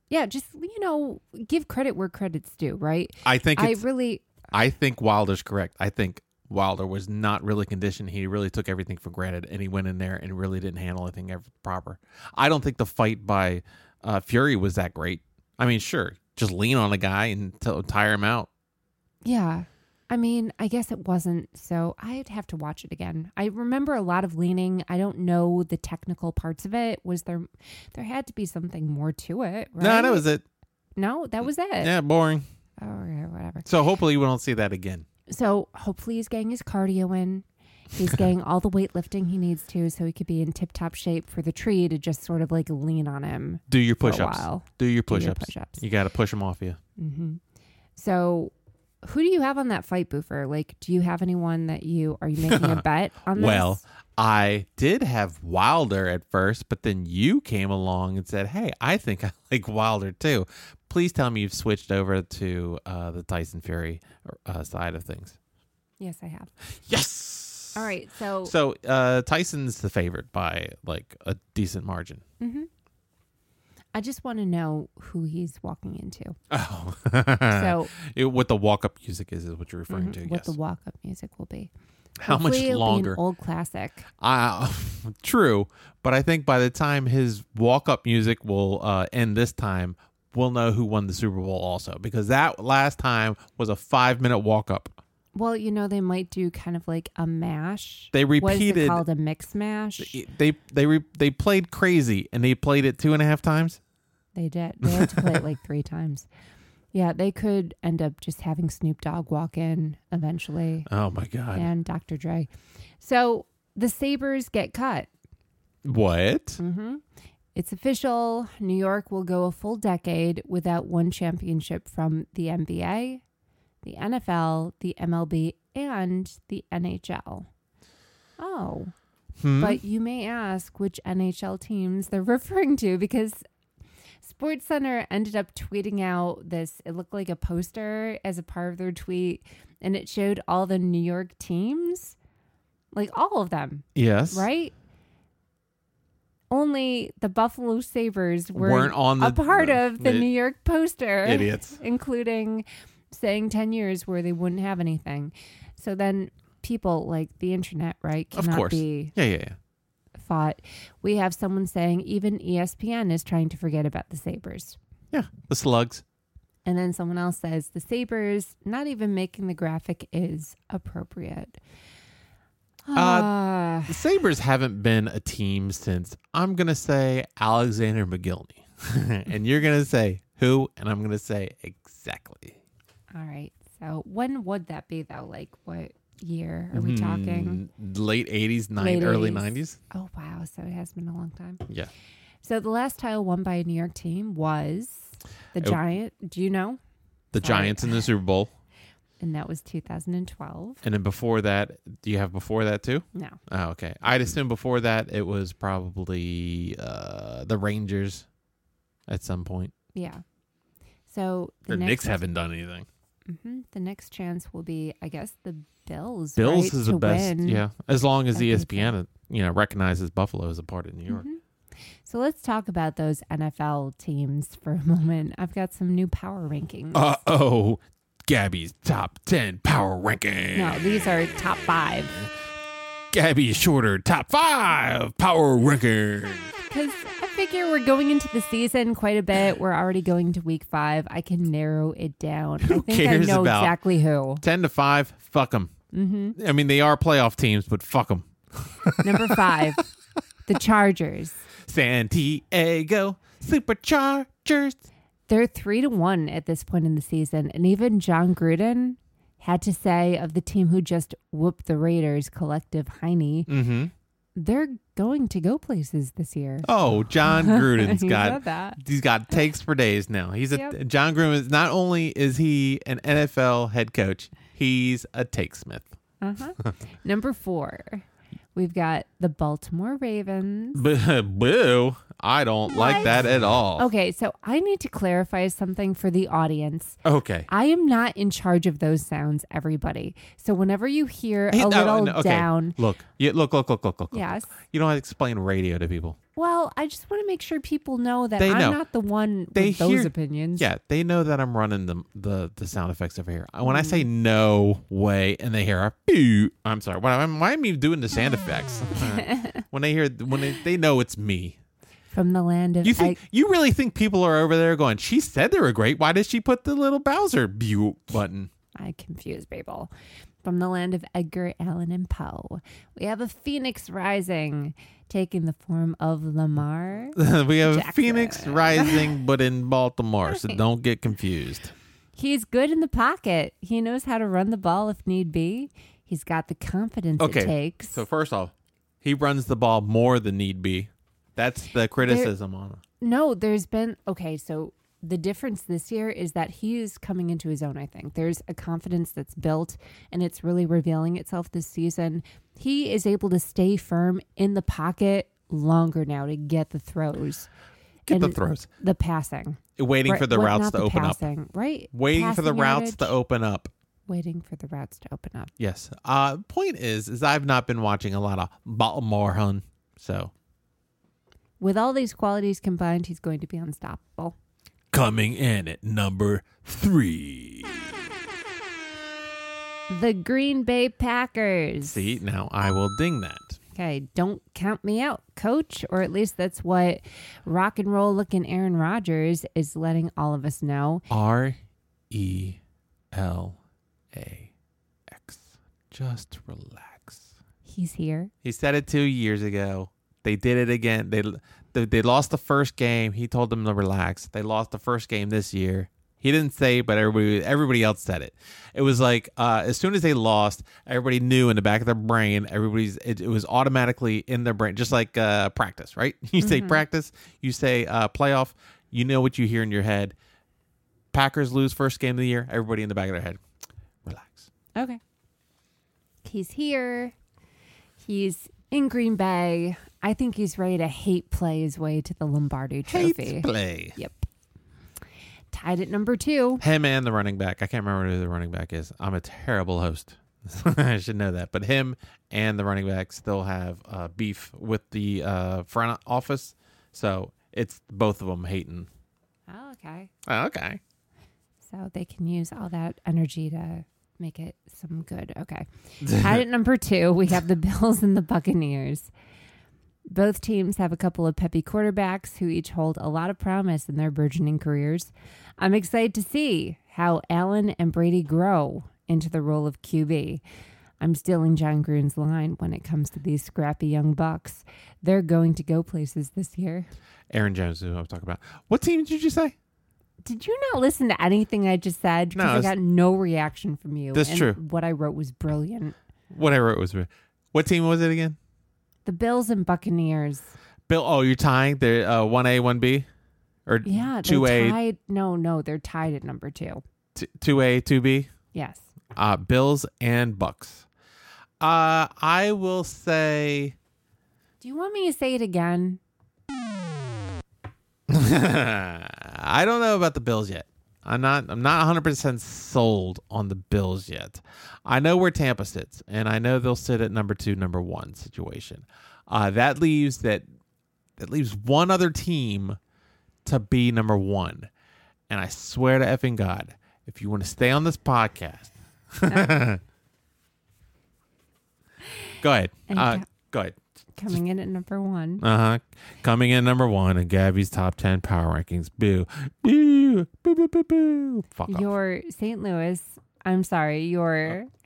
Yeah, just you know, give credit where credit's due, right? I think I really I think Wilder's correct. I think Wilder was not really conditioned. He really took everything for granted, and he went in there and really didn't handle anything ever proper. I don't think the fight by uh, Fury was that great. I mean, sure, just lean on a guy and t- tire him out. yeah. I mean, I guess it wasn't so I'd have to watch it again. I remember a lot of leaning. I don't know the technical parts of it. Was there there had to be something more to it, right? No, that was it. No, that was it. Yeah, boring. Oh, okay, whatever. So hopefully we don't see that again. So hopefully he's getting his cardio in. He's getting all the weightlifting he needs to so he could be in tip top shape for the tree to just sort of like lean on him. Do your push-ups. while. Do your Do your push-ups. You got to push them off you. So, who do you have on that fight, Boofer? Like, do you have anyone that you are you making a bet on? This? Well, I did have Wilder at first, but then you came along and said, "Hey, I think I like Wilder too." Please tell me you've switched over to uh, the Tyson Fury uh, side of things. yes, I have. Yes. All right, so, So uh, Tyson's the favorite by like a decent margin. I just want to know who he's walking into. Oh, So, It- what the walk-up music is is what you're referring to. mhm, what Yes. the walk-up music will be. How much Hopefully be longer? an old classic. Uh, true, but I think by the time his walk-up music will uh, end this time, we'll know who won the Super Bowl also because that last time was a five-minute walk-up. Well, you know, they might do kind of like a mash. They is it repeated. called? A mix mash? They they re, they played crazy and they played it two and a half times. They did. They had to play it like three times. Yeah, they could end up just having Snoop Dogg walk in eventually Oh my god! and Dr. Dre. So the Sabres get cut. What? Mm-hmm. It's official. New York will go a full decade without one championship from the NBA, the NFL, the MLB, and the NHL. Oh. Hmm? But you may ask which NHL teams they're referring to because SportsCenter ended up tweeting out this. It looked like a poster as a part of their tweet, and it showed all the New York teams, like all of them, yes. right? Only the Buffalo Sabres were Weren't on a the- part of the the- New York poster Idiots. including saying 10 years where they wouldn't have anything. So then people like the internet, right, Of cannot course. be Yeah, yeah, yeah. fought. We have someone saying even ESPN is trying to forget about the Sabres. Yeah. The slugs. And then someone else says the Sabres, not even making the graphic is appropriate. Ah, The Sabres haven't been a team since I'm gonna say Alexander Mogilny. and you're gonna say who, and I'm gonna say exactly. All right. So when would that be though? Like what year are we talking? Mm, late 80s, nine, Late early 80s. 90s. Oh wow, so it has been a long time. Yeah. So the last title won by a New York team was the It- Giant. Do you know? The Sorry. Giants in the Super Bowl. And that was 2012. And then before that, do you have before that too? No. Oh, okay. I'd assume before that it was probably uh, the Rangers at some point. Yeah. So the, The Knicks haven't done anything. Hmm the next chance will be, I guess, the Bills. Bills right, is the best. win. Yeah. As long as I so. ESPN, you know, recognizes Buffalo as a part of New York. Mhm. So let's talk about those NFL teams for a moment. I've got some new power rankings. Uh oh. Gabby's top 10 power ranking. no, these are top five. Gabby Shorter top five power ranking. Because I figure we're going into the season quite a bit. We're already going to week five. I can narrow it down. I think cares I know about- exactly who. 10 to 5, fuck them. Mm-hmm. I mean, they are playoff teams, but fuck them. Number five, the Chargers. San Diego Superchargers. They're three to one at this point in the season. And even Jon Gruden had to say of the team who just whooped the Raiders, collective Heine, Mm-hmm. they're going to go places this year. Oh, Jon Gruden's got that. he's got takes for days now. He's a Yep. Jon Gruden. Is, not only is he an NFL head coach, he's a takesmith. Uh-huh. Number four, we've got the Baltimore Ravens. Boo! I don't like that at all. Okay, so I need to clarify something for the audience. Okay. I am not in charge of those sounds, everybody. So whenever you hear a no, little no, okay. down, Look, yeah, look, look, look, look, look. look. yes. You don't have to explain radio to people. Well, I just want to make sure people know that They I'm know. not the one They with those opinions. Yeah, they know that I'm running the the, the sound effects over here. When I say mm. no way, and they hear a boo, I'm sorry. Why, why am I doing the sound effects? When they hear when they, they know it's me. From the land of You think egg- you really think people are over there going? She said they were great. Why did she put the little Bowser boo button? I confuse people. From the land of Edgar Allan and Poe, we have a phoenix rising, taking the form of Lamar. we have Jackson. Phoenix Rising, but in Baltimore, so don't get confused. He's good in the pocket. He knows how to run the ball if need be. He's got the confidence Okay, it takes. So first off, he runs the ball more than need be. That's the criticism on him. no, there's been okay. So the difference this year is that he is coming into his own, I think. There's a confidence that's built and it's really revealing itself this season. He is able to stay firm in the pocket longer now to get the throws. Get the throws. The passing. Waiting Right, for the routes to the open up. Right. Waiting for the Passing routes to open up. Waiting for the routes to open up. Yes. Uh point is is I've not been watching a lot of Baltimore hun. So With all these qualities combined, he's going to be unstoppable. Coming in at number three. The Green Bay Packers. See, now I will ding that. Okay, don't count me out, coach, or at least that's what rock and roll looking Aaron Rodgers is letting all of us know. R E L A X. Just relax. He's here. He said it two years ago. They did it again. They they, they lost the first game. He told them to relax. They lost the first game this year. He didn't say, but everybody everybody else said it. It was like uh, as soon as they lost, everybody knew in the back of their brain. Everybody's it, it was automatically in their brain, just like uh, practice, right? You say practice, you say uh, playoff. You know what you hear in your head. Packers lose first game of the year. Everybody in the back of their head, relax. Okay. He's here. He's in Green Bay. I think he's ready to hate play his way to the Lombardi Trophy. Hate play. Yep. Tied at number two. Him and the running back. I can't remember who the running back is. I'm a terrible host. I should know that. But him and the running back still have uh, beef with the uh, front office. So it's both of them hating. Oh, okay. Oh, okay. So they can use all that energy to make it some good. Okay. Tied at number two, we have the Bills and the Buccaneers. Both teams have a couple of peppy quarterbacks who each hold a lot of promise in their burgeoning careers. I'm excited to see how Allen and Brady grow into the role of QB. I'm stealing Jon Gruden's line when it comes to these scrappy young bucks. They're going to go places this year. Aaron Jones is who I was talking about. What team did you say? Did you not listen to anything I just said? No, I got no reaction from you. That's and true. What I wrote was brilliant. What I wrote was what team was it again? The Bills and Buccaneers. Bill. Oh, you're tying. They're uh, one A, one B, or Yeah, two A. No, no, they're tied at number two. two A, two B. Yes. Uh, Bills and Bucks. Uh, I will say. Do you want me to say it again? I don't know about the Bills yet. I'm not. I'm not 100 percent sold on the Bills yet. I know where Tampa sits, and I know they'll sit at number two, number one situation. Uh, that leaves that that leaves one other team to be number one, and I swear to effing God, if you want to stay on this podcast, go ahead. Uh, go ahead. Coming in at number one. Uh huh. Coming in number one in Gabby's top ten power rankings. Boo, boo, boo, boo, boo, boo. Fuck off. Your St. Louis. I'm sorry, your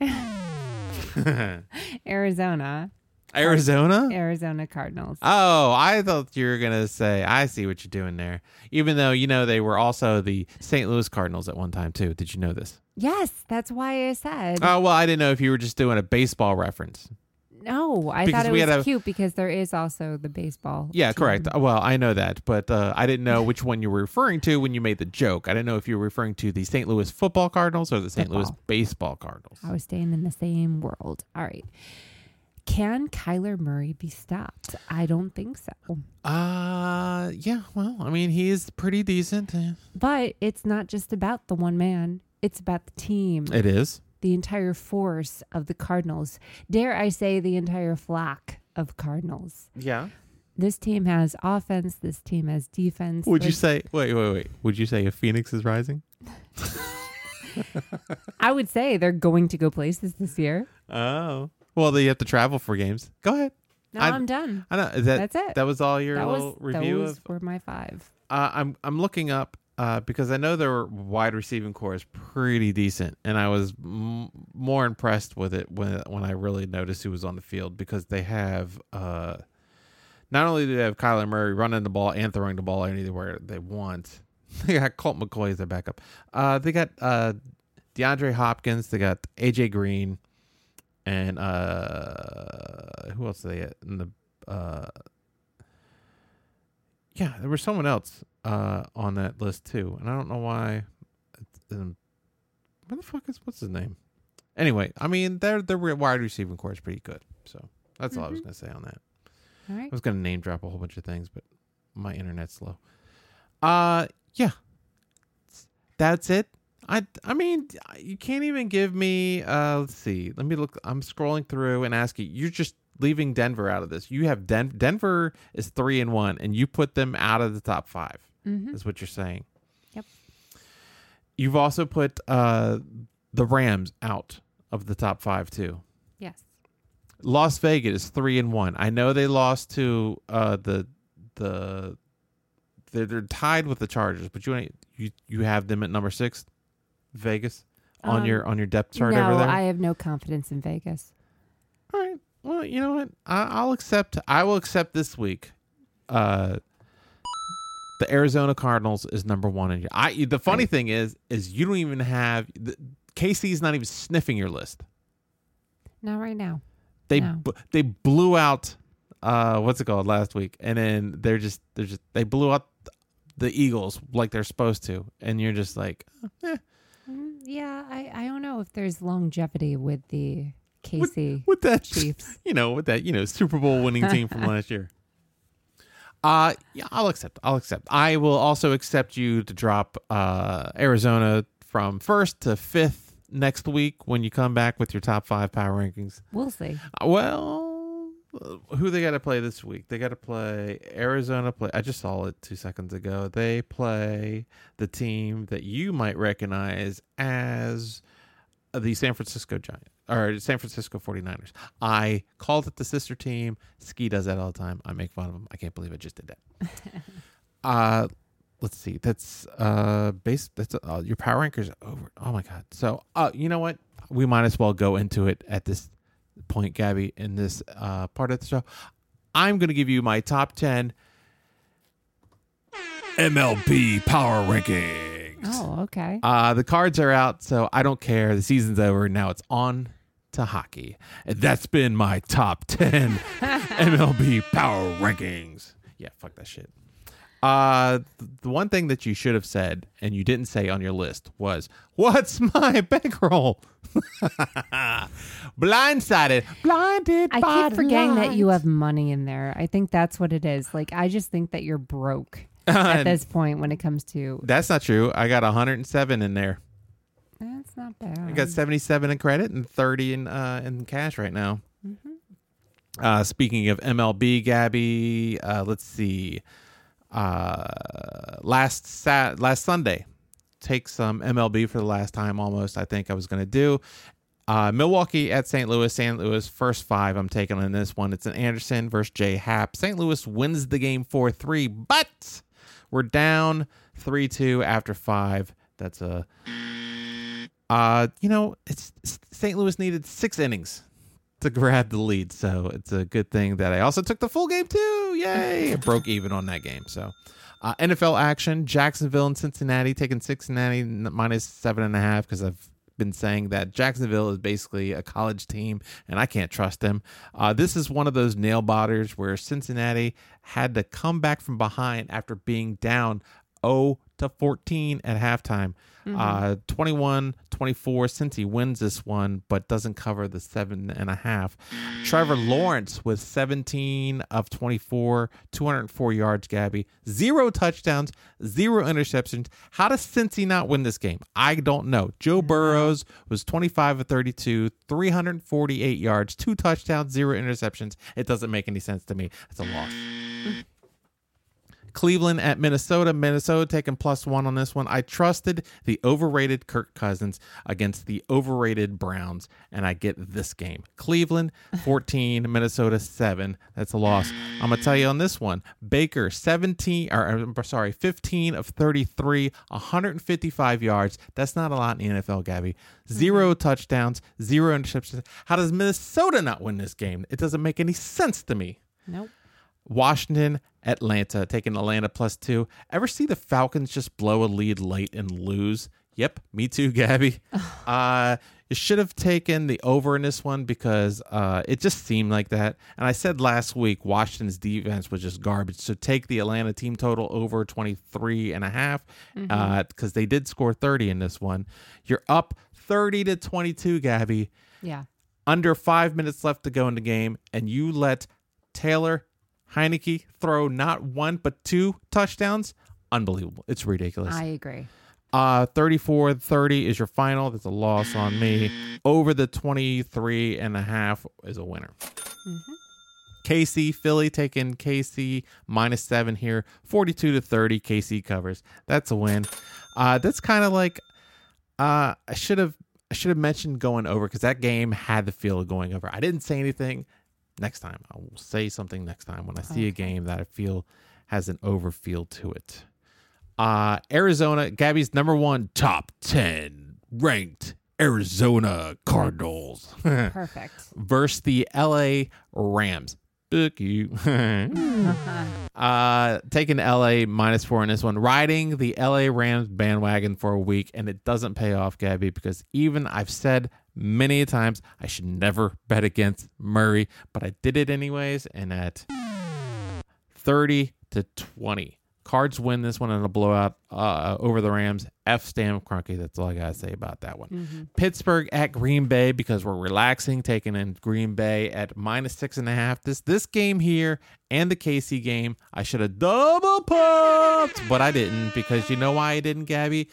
Arizona. Arizona. Arizona Cardinals. Oh, I thought you were gonna say. I see what you're doing there. Even though you know they were also the St. Louis Cardinals at one time too. Did you know this? Yes, that's why I said. Oh well, I didn't know if you were just doing a baseball reference. No, I because thought it we was had a- cute because there is also the baseball. Yeah, team. correct. Well, I know that, but uh, I didn't know which one you were referring to when you made the joke. I didn't know if you were referring to the St. Louis Football Cardinals or the St. Louis Football. Baseball Cardinals. I was staying in the same world. All right. Can Kyler Murray be stopped? I don't think so. Uh, yeah. Well, I mean, he's pretty decent. But it's not just about the one man, it's about the team, It is. The entire force of the Cardinals. Dare I say, the entire flock of Cardinals. Yeah. This team has offense, this team has defense. Would you say? Wait, wait, wait. Would you say if Phoenix is rising? I would say they're going to go places this year. Oh. Well, they have to travel for games. Go ahead. No, I- I, am done. I know. Is that, That's it. That was all your that little was, review those of. were my five. Uh, I'm I'm looking up uh, because I know their wide receiving core is pretty decent, and I was m- more impressed with it when when I really noticed who was on the field because they have uh, not only do they have Kyler Murray running the ball and throwing the ball anywhere they want, they got Colt McCoy as their backup. Uh, they got uh, DeAndre Hopkins, they got AJ Green, and uh, who else do they in the uh, yeah, there was someone else uh, on that list too, and I don't know why. Um, where the fuck is what's his name? Anyway, I mean, their their wide receiving core is pretty good. So that's all I was Mhm. gonna say on that. All I was gonna name drop a whole bunch of things, but my internet's slow. Uh, yeah, that's it. I I mean, you can't even give me. Uh, let's see. Let me look. I'm scrolling through and asking. You're just leaving Denver out of this. You have Den- Denver is three and one, and you put them out of the top five. Mm-hmm. Is what you're saying. Yep. You've also put uh the Rams out of the top five too. Yes. Las Vegas is three and one. I know they lost to uh the the they're, they're tied with the Chargers, but you you you have them at number six, Vegas on Um, your on your depth chart no, over there. I have no confidence in Vegas. All right. Well, you know what? I, I'll accept. I will accept this week. Uh, the Arizona Cardinals is number one in your. I. The funny thing is, is you don't even have the, KC's not even sniffing your list. Not right now. They No. bu- they blew out. Uh, what's it called last week? And then they're just they're just they blew out the Eagles like they're supposed to, and you're just like, eh, Mm, yeah, I, I don't know if there's longevity with the KC with that Chiefs. you know, with that, you know, Super Bowl winning team from last year. Uh yeah, I'll accept. I'll accept. I will also accept you to drop uh Arizona from first to fifth next week when you come back with your top five power rankings. We'll see. Uh, Well, uh, who they got to play this week? They got to play Arizona. Play. I just saw it two seconds ago. They play the team that you might recognize as the San Francisco Giant or San Francisco 49ers. I called it the sister team. Ski does that all the time. I make fun of him. I can't believe I just did that. uh let's see. That's uh base that's uh, your power rankers over. Oh my god. So, uh you know what? We might as well go into it at this point, Gabby, in this uh part of the show. I'm going to give you my top 10 MLB power rankings. Oh, okay. Uh, the cards are out, so I don't care. The season's over. Now it's on to hockey. And that's been my top 10 MLB power rankings. Yeah, fuck that shit. Uh, the one thing that you should have said and you didn't say on your list was, What's my bankroll? Blindsided. Blinded. I keep forgetting that you have money in there. I think that's what it is. Like I just think that you're broke at this point when it comes to That's not true. I got 107 in there. that's not bad. I got 77 in credit and 30 in uh, in cash right now. Uh, speaking of MLB, Gabby, uh, let's see. Uh, last sat last Sunday, take some MLB for the last time almost. I think I was going to do. Uh, Milwaukee at St. Louis. St. Louis first five. I'm taking on this one. It's an Anderson versus J Happ. St. Louis wins the game four three, but we're down three two after five. That's a uh, you know, it's St. Louis needed six innings to grab the lead, so it's a good thing that I also took the full game too. Yay! Broke even on that game. So, uh, NFL action: Jacksonville and Cincinnati taking Cincinnati minus seven and a half because I've been saying that Jacksonville is basically a college team and I can't trust them. Uh, this is one of those nail biters where Cincinnati had to come back from behind after being down 0 to 14 at halftime. Mm-hmm. Uh, 21 24. Cincy wins this one, but doesn't cover the seven and a half. Trevor Lawrence with 17 of 24, 204 yards, Gabby. Zero touchdowns, zero interceptions. How does Cincy not win this game? I don't know. Joe mm-hmm. Burrows was 25 of 32, 348 yards, two touchdowns, zero interceptions. It doesn't make any sense to me. It's a loss. Mm. Cleveland at Minnesota. Minnesota taking plus one on this one. I trusted the overrated Kirk Cousins against the overrated Browns, and I get this game. Cleveland 14, Minnesota 7. That's a loss. I'm going to tell you on this one Baker 17, or uh, I'm sorry, 15 of 33, 155 yards. That's not a lot in the NFL, Gabby. Mm-hmm. 0 touchdowns, zero interceptions. How does Minnesota not win this game? It doesn't make any sense to me. Nope. Washington, Atlanta, taking Atlanta plus two. Ever see the Falcons just blow a lead late and lose? Yep, me too, Gabby. uh, You should have taken the over in this one because uh, it just seemed like that. And I said last week Washington's defense was just garbage. So take the Atlanta team total over 23 and a half because they did score 30 in this one. You're up 30 to 22, Gabby. Yeah. Under five minutes left to go in the game, and you let Taylor Heinicke throw not one but two touchdowns. Unbelievable. It's ridiculous. I agree. Uh 34 30 is your final. That's a loss on me. Over the 23 and a half is a winner. KC, Philly taking KC minus seven here. 42 to 30. KC covers. That's a win. Uh that's kind of like uh I should have I should have mentioned going over because that game had the feel of going over. I didn't say anything. Next time, I will say something next time when I see a game that I feel has an over feel to it. Uh, Arizona, Gabby's number one top 10 ranked Arizona Cardinals Perfect. versus the LA Rams. Book you. uh, taking LA minus four in this one, riding the LA Rams bandwagon for a week, and it doesn't pay off, Gabby, because even I've said many times I should never bet against Murray, but I did it anyways, and at 30 to 20. Cards win this one in a blowout uh, over the Rams. F Stan Kroenke. That's all I got to say about that one. Pittsburgh at Green Bay because we're relaxing, taking in Green Bay at minus six and a half. This this game here and the KC game, I should have double pumped, but I didn't because you know why I didn't, Gabby?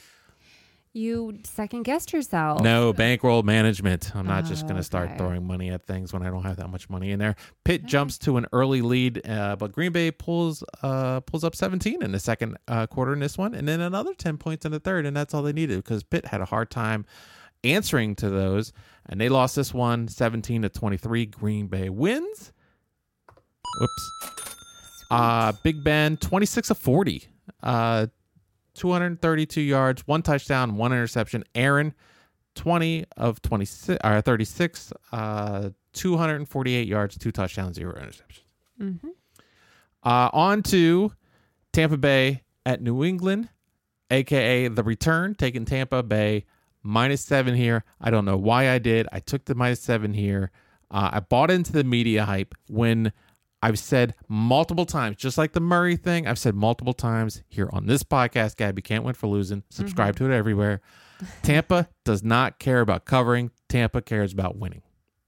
You second guessed yourself. No, bankroll management. I'm not just going to start Okay. throwing money at things when I don't have that much money in there. Pitt jumps to an early lead, uh, but Green Bay pulls uh, pulls up 17 in the second uh, quarter in this one, and then another 10 points in the third, and that's all they needed because Pitt had a hard time answering to those, and they lost this one 17 to 23. Green Bay wins. Whoops. Uh, Big Ben 26 of 40. Uh, 232 yards, one touchdown, one interception. Aaron, 20 of 26 or 36, uh, 248 yards, two touchdowns, zero interceptions. Mm-hmm. Uh, on to Tampa Bay at New England, aka the return, taking Tampa Bay minus seven here. I don't know why I did. I took the minus seven here. Uh, I bought into the media hype when I've said multiple times, just like the Murray thing, I've said multiple times here on this podcast, Gabby can't win for losing. Mm-hmm. Subscribe to it everywhere. Tampa does not care about covering. Tampa cares about winning,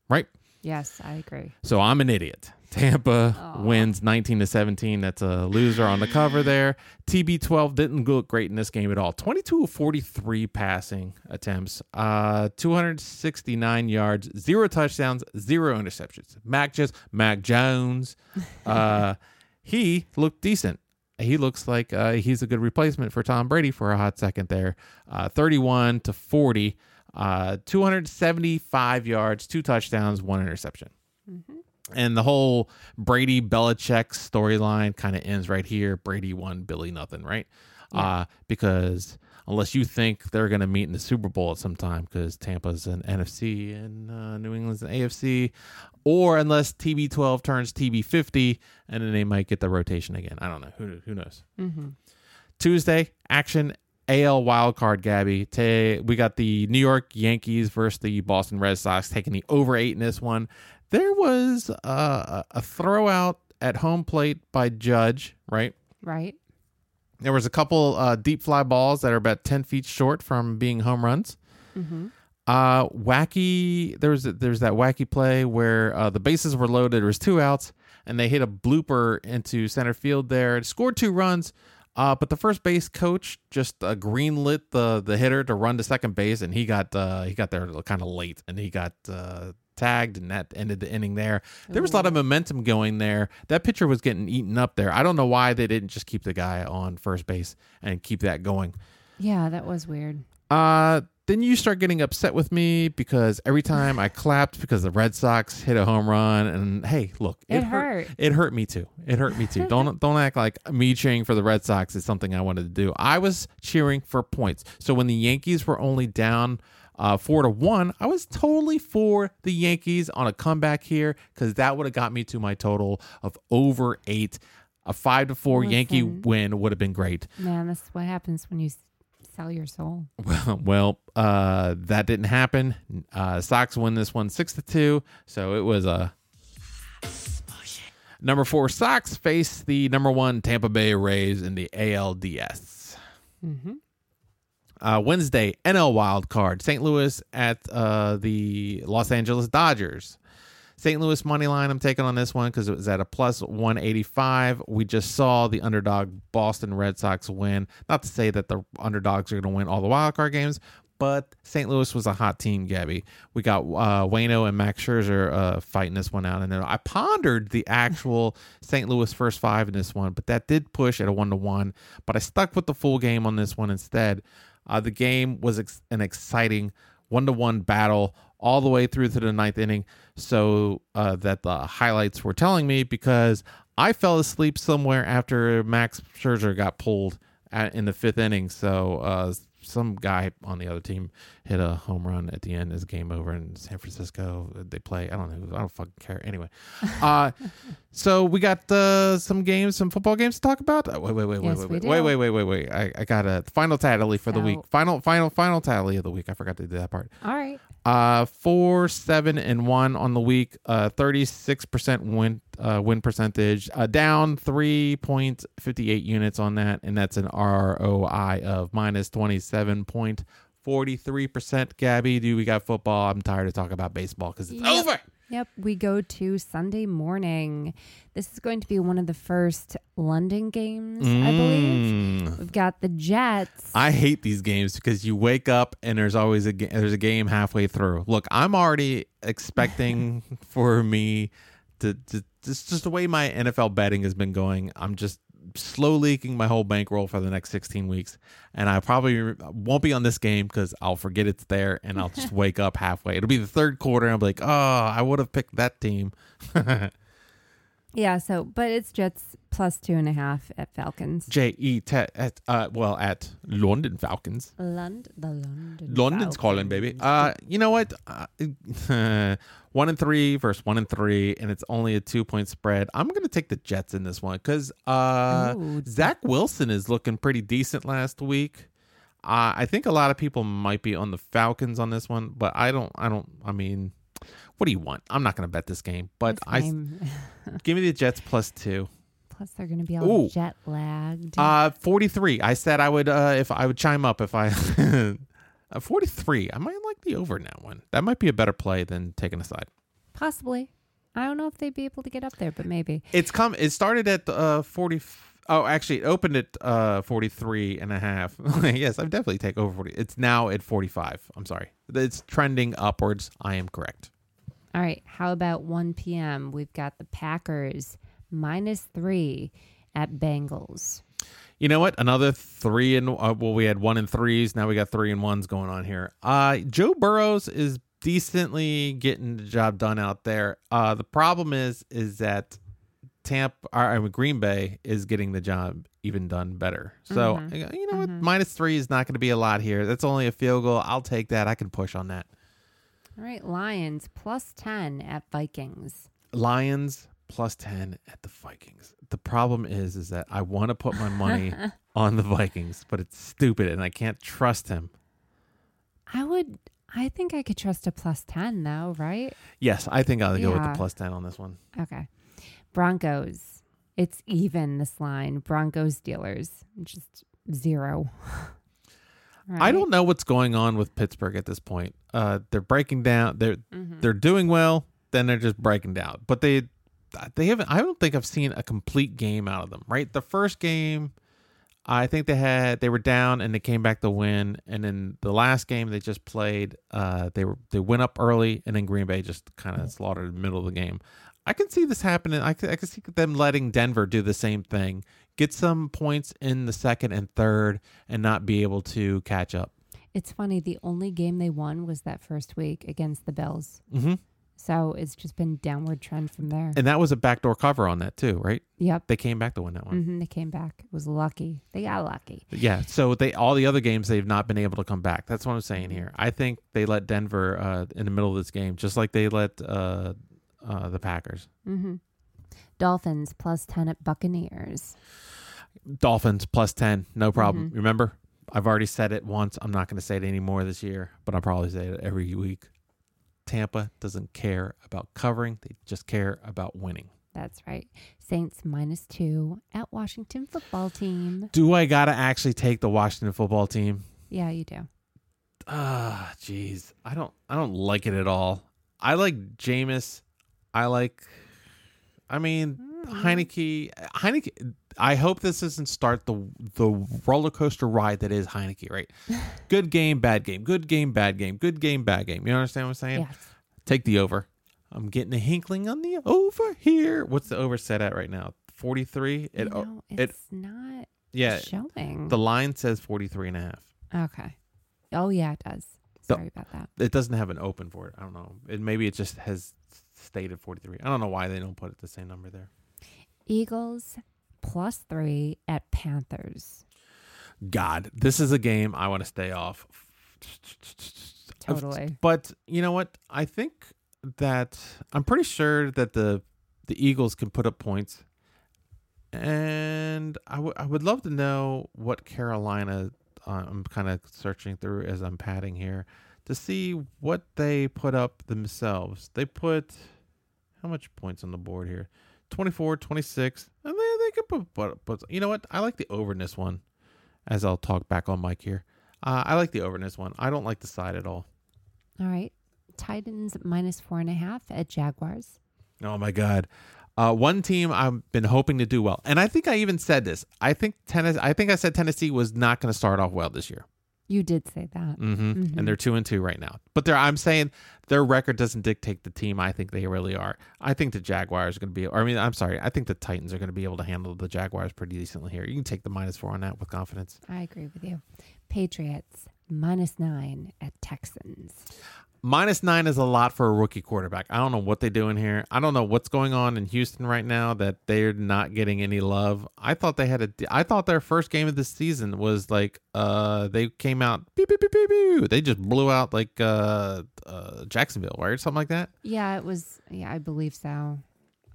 right? Yes, I agree. So I'm an idiot. Tampa wins 19 to 17. That's a loser on the cover there. TB12 didn't look great in this game at all. 22 of 43 passing attempts, uh, 269 yards, zero touchdowns, zero interceptions. Mac just Mac Jones. Uh, he looked decent. He looks like uh, he's a good replacement for Tom Brady for a hot second there. Uh, 31 to 40, uh, 275 yards, two touchdowns, one interception and the whole Brady Belichick storyline kind of ends right here. Brady won, Billy nothing, right? Uh, because unless you think they're going to meet in the Super Bowl at some time, because Tampa's an NFC and uh, New England's an AFC, or unless TB12 turns TB50, and then they might get the rotation again. I don't know. Who who knows? Tuesday action. AL wildcard, Gabby. Ta- we got the New York Yankees versus the Boston Red Sox taking the over eight in this one. There was a throw out at home plate by Judge, right? Right? There was a couple uh, deep fly balls that are about ten feet short from being home runs. Uh, wacky. There was there's that wacky play where uh, the bases were loaded. There was two outs, and they hit a blooper into center field. There, It scored two runs. Uh, but the first base coach just uh, greenlit the the hitter to run to second base, and he got uh, he got there kind of late, and he got uh, tagged, and that ended the inning there. There was a lot of momentum going there. That pitcher was getting eaten up there. I don't know why they didn't just keep the guy on first base and keep that going. Yeah, that was weird. Uh, then you start getting upset with me because every time I clapped because the Red Sox hit a home run, and hey, look, It hurt. It hurt me too. It hurt me too. don't don't act like me cheering for the Red Sox is something I wanted to do. I was cheering for points. So when the Yankees were only down. Uh, four to one. I was totally for the Yankees on a comeback here because that would have got me to my total of over eight. A five to four Yankee win would have been great. Man, this is what happens when you sell your soul. Well, well, uh, that didn't happen. Uh, Sox win this one six to two. So it was a number four. Sox face the number one Tampa Bay Rays in the ALDS. Mm-hmm. Uh, Wednesday, NL wild card. St. Louis at uh, the Los Angeles Dodgers. St. Louis money line. I'm taking on this one because it was at a plus 185. We just saw the underdog Boston Red Sox win. Not to say that the underdogs are going to win all the wild card games, but St. Louis was a hot team, Gabby. We got uh, Waino and Max Scherzer uh, fighting this one out, and then I pondered the actual St. Louis first five in this one, but that did push at a one to one. But I stuck with the full game on this one instead. Uh, the game was ex- an exciting one to one battle all the way through to the ninth inning, so uh, that the highlights were telling me because I fell asleep somewhere after Max Scherzer got pulled at, in the fifth inning. So uh, some guy on the other team hit a home run at the end as game over in San Francisco. They play. I don't know. I don't fucking care. Anyway, uh, so we got uh, some games, some football games to talk about. Uh, wait, wait, wait, Yes, wait, wait, wait, wait, wait, wait, wait. I, I got a final tally for the week. Final, final, final tally of the week. I forgot to do that part. All right. Uh, four, seven, and one on the week. Uh, thirty-six percent win uh, win percentage. Uh, down three point fifty-eight units on that, and that's an ROI of minus twenty-seven point forty-three percent. Gabby, do we got football? I'm tired of talking about baseball because it's Yep. over. Yep, we go to Sunday morning. This is going to be one of the first London games, I believe. Mm. We've got the Jets. I hate these games because you wake up and there's always a there's a game halfway through. Look, I'm already expecting for me to, to just just the way my NFL betting has been going. I'm just slow leaking my whole bankroll for the next 16 weeks, and I probably won't be on this game because I'll forget it's there and I'll just wake up halfway. It'll be the third quarter, and I'll be like, oh, I would have picked that team. yeah, so, but it's Jets plus two and a half at Falcons. J E T at uh well at London Falcons. London, the London. London's calling, baby. Uh, you know what? Uh, one and three versus one and three, and it's only a two point spread. I'm gonna take the Jets in this one because uh, Ooh. Zach Wilson is looking pretty decent last week. Uh, I think a lot of people might be on the Falcons on this one, but I don't. I don't. I mean, what do you want? I'm not gonna bet this game, but I give me the Jets plus two. Plus, they're going to be all Ooh. jet lagged. Uh, 43. I said I would uh if I would chime up if I uh, 43. I might like the over in that one. That might be a better play than taking a side. Possibly. I don't know if they'd be able to get up there, but maybe. It's come it started at uh 40 Oh, actually it opened at uh 43 and a half. yes, I've definitely take over 40. It's now at 45. I'm sorry. It's trending upwards. I am correct. All right. How about 1 p.m.? We've got the Packers minus three at Bengals. You know what? Another three and uh, well, we had one and threes. Now we got three and ones going on here. Uh, Joe Burrows is decently getting the job done out there. Uh, the problem is, is that Tampa, or, I mean, Green Bay is getting the job even done better. So uh, you know what? Minus three is not going to be a lot here. That's only a field goal. I'll take that. I can push on that. All right. Lions plus 10 at Vikings. Lions plus 10 at the Vikings. The problem is is that I want to put my money on the Vikings, but it's stupid and I can't trust him. I would, I think I could trust a plus 10 though, right? Yes, I think I'll go with the plus 10 on this one. Okay. Broncos. It's even this line. Broncos Steelers. Just zero. I don't know what's going on with Pittsburgh at this point. Uh, they're breaking down. They're Mm-hmm. they're doing well, then they're just breaking down. But they they haven't. I don't think I've seen a complete game out of them. Right, the first game, I think they had they were down and they came back to win. And then the last game they just played, uh, they were they went up early, and then Green Bay just kind of slaughtered the middle of the game. I can see this happening. I can, I can see them letting Denver do the same thing, get some points in the second and third, and not be able to catch up. It's funny. The only game they won was that first week against the Bills. hmm So it's just been downward trend from there. And that was a backdoor cover on that too, right? Yep. They came back to win that one. hmm They came back. It was lucky. They got lucky. Yeah. So they all the other games they've not been able to come back. That's what I'm saying here. I think they let Denver uh, in the middle of this game, just like they let uh, uh, the Packers. hmm Dolphins plus 10 at Buccaneers. Dolphins plus ten, no problem. Remember, I've already said it once. I'm not going to say it anymore this year, but I'll probably say it every week. Tampa doesn't care about covering; they just care about winning. That's right. Saints minus two at Washington football team. Do I gotta actually take the Washington football team? Yeah, you do. Ah, jeez, I don't, I don't like it at all. I like Jameis. I like. I mean, mm-hmm. Heinicke. Heinicke. I hope this doesn't start the the roller coaster ride that is Heinicke. Right? Good game, bad game. Good game, bad game. Good game, bad game. You understand what I'm saying? Yes. Take the over. I'm getting a hinkling on the over here. What's the over set at right now? 43. It, you know, it it's not yeah. showing. The line says 43 and a half. okay. Oh yeah, it does. The- Sorry about that. It doesn't have an open for it. I don't know. It maybe it just has stated 43. I don't know why they don't put it the same number there. Eagles plus three at Panthers. God, this is a game I want to stay off. Totally. But you know what? I think that I'm pretty sure that the the Eagles can put up points, and I would I would love to know what Carolina. Uh, I'm kind of searching through as I'm padding here to see what they put up themselves. They put how much points on the board here? 24, 26. And they they could put, put, put you know what? I like the overness one. As I'll talk back on Mike here. Uh, I like the overness one. I don't like the side at all. All right. Titans minus four and a half at Jaguars. Oh my God. Uh, one team I've been hoping to do well, and I think I even said this. I think Tennessee. I think I said Tennessee was not going to start off well this year. You did say that. hmm And they're two and two right now. But they're, I'm saying their record doesn't dictate the team. I think they really are. I think the Jaguars are going to be. Or I mean, I'm sorry. I think the Titans are going to be able to handle the Jaguars pretty decently here. You can take the minus four on that with confidence. I agree with you. Patriots minus nine at Texans. Minus nine is a lot for a rookie quarterback. I don't know what they're doing here. I don't know what's going on in Houston right now that they're not getting any love. I thought they had a. I thought their first game of the season was like uh they came out beep beep beep beep beep. They just blew out like uh, uh Jacksonville right or something like that. Yeah, it was. Yeah, I believe so.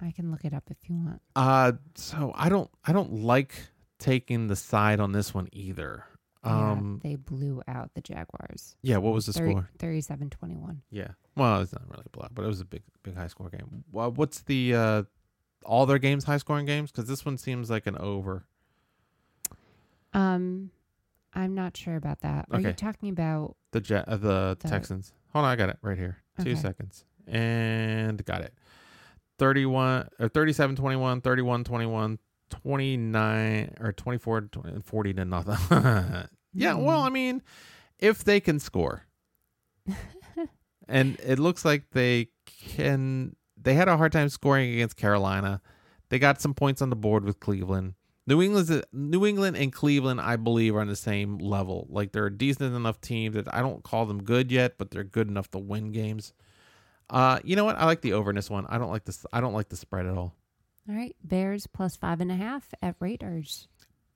I can look it up if you want. Uh so I don't I don't like taking the side on this one either. Um yeah, they blew out the Jaguars. yeah, what was the Thirty- score? 37-21. Yeah. Well, it's not really a blowout, but it was a big, big high score game. Well, what's the uh all their games high scoring games? Because this one seems like an over. Um, I'm not sure about that. Are you talking about? The Jet, uh, the, The- Texans. Hold on, I got it right here. Two Okay. seconds, and got it. 31 or 37 21 31 21 29 or 24 20, 40 to nothing yeah well i mean if they can score. And it looks like they can they had a hard time scoring against carolina. They got some points on the board with cleveland. New england's new england and cleveland i believe are on the same level. Like they're a decent enough team that i don't call them good yet but they're good enough to win games. Uh you know what? I like the overness one. I don't like this i don't like the spread at all. All right, Bears plus five and a half at Raiders.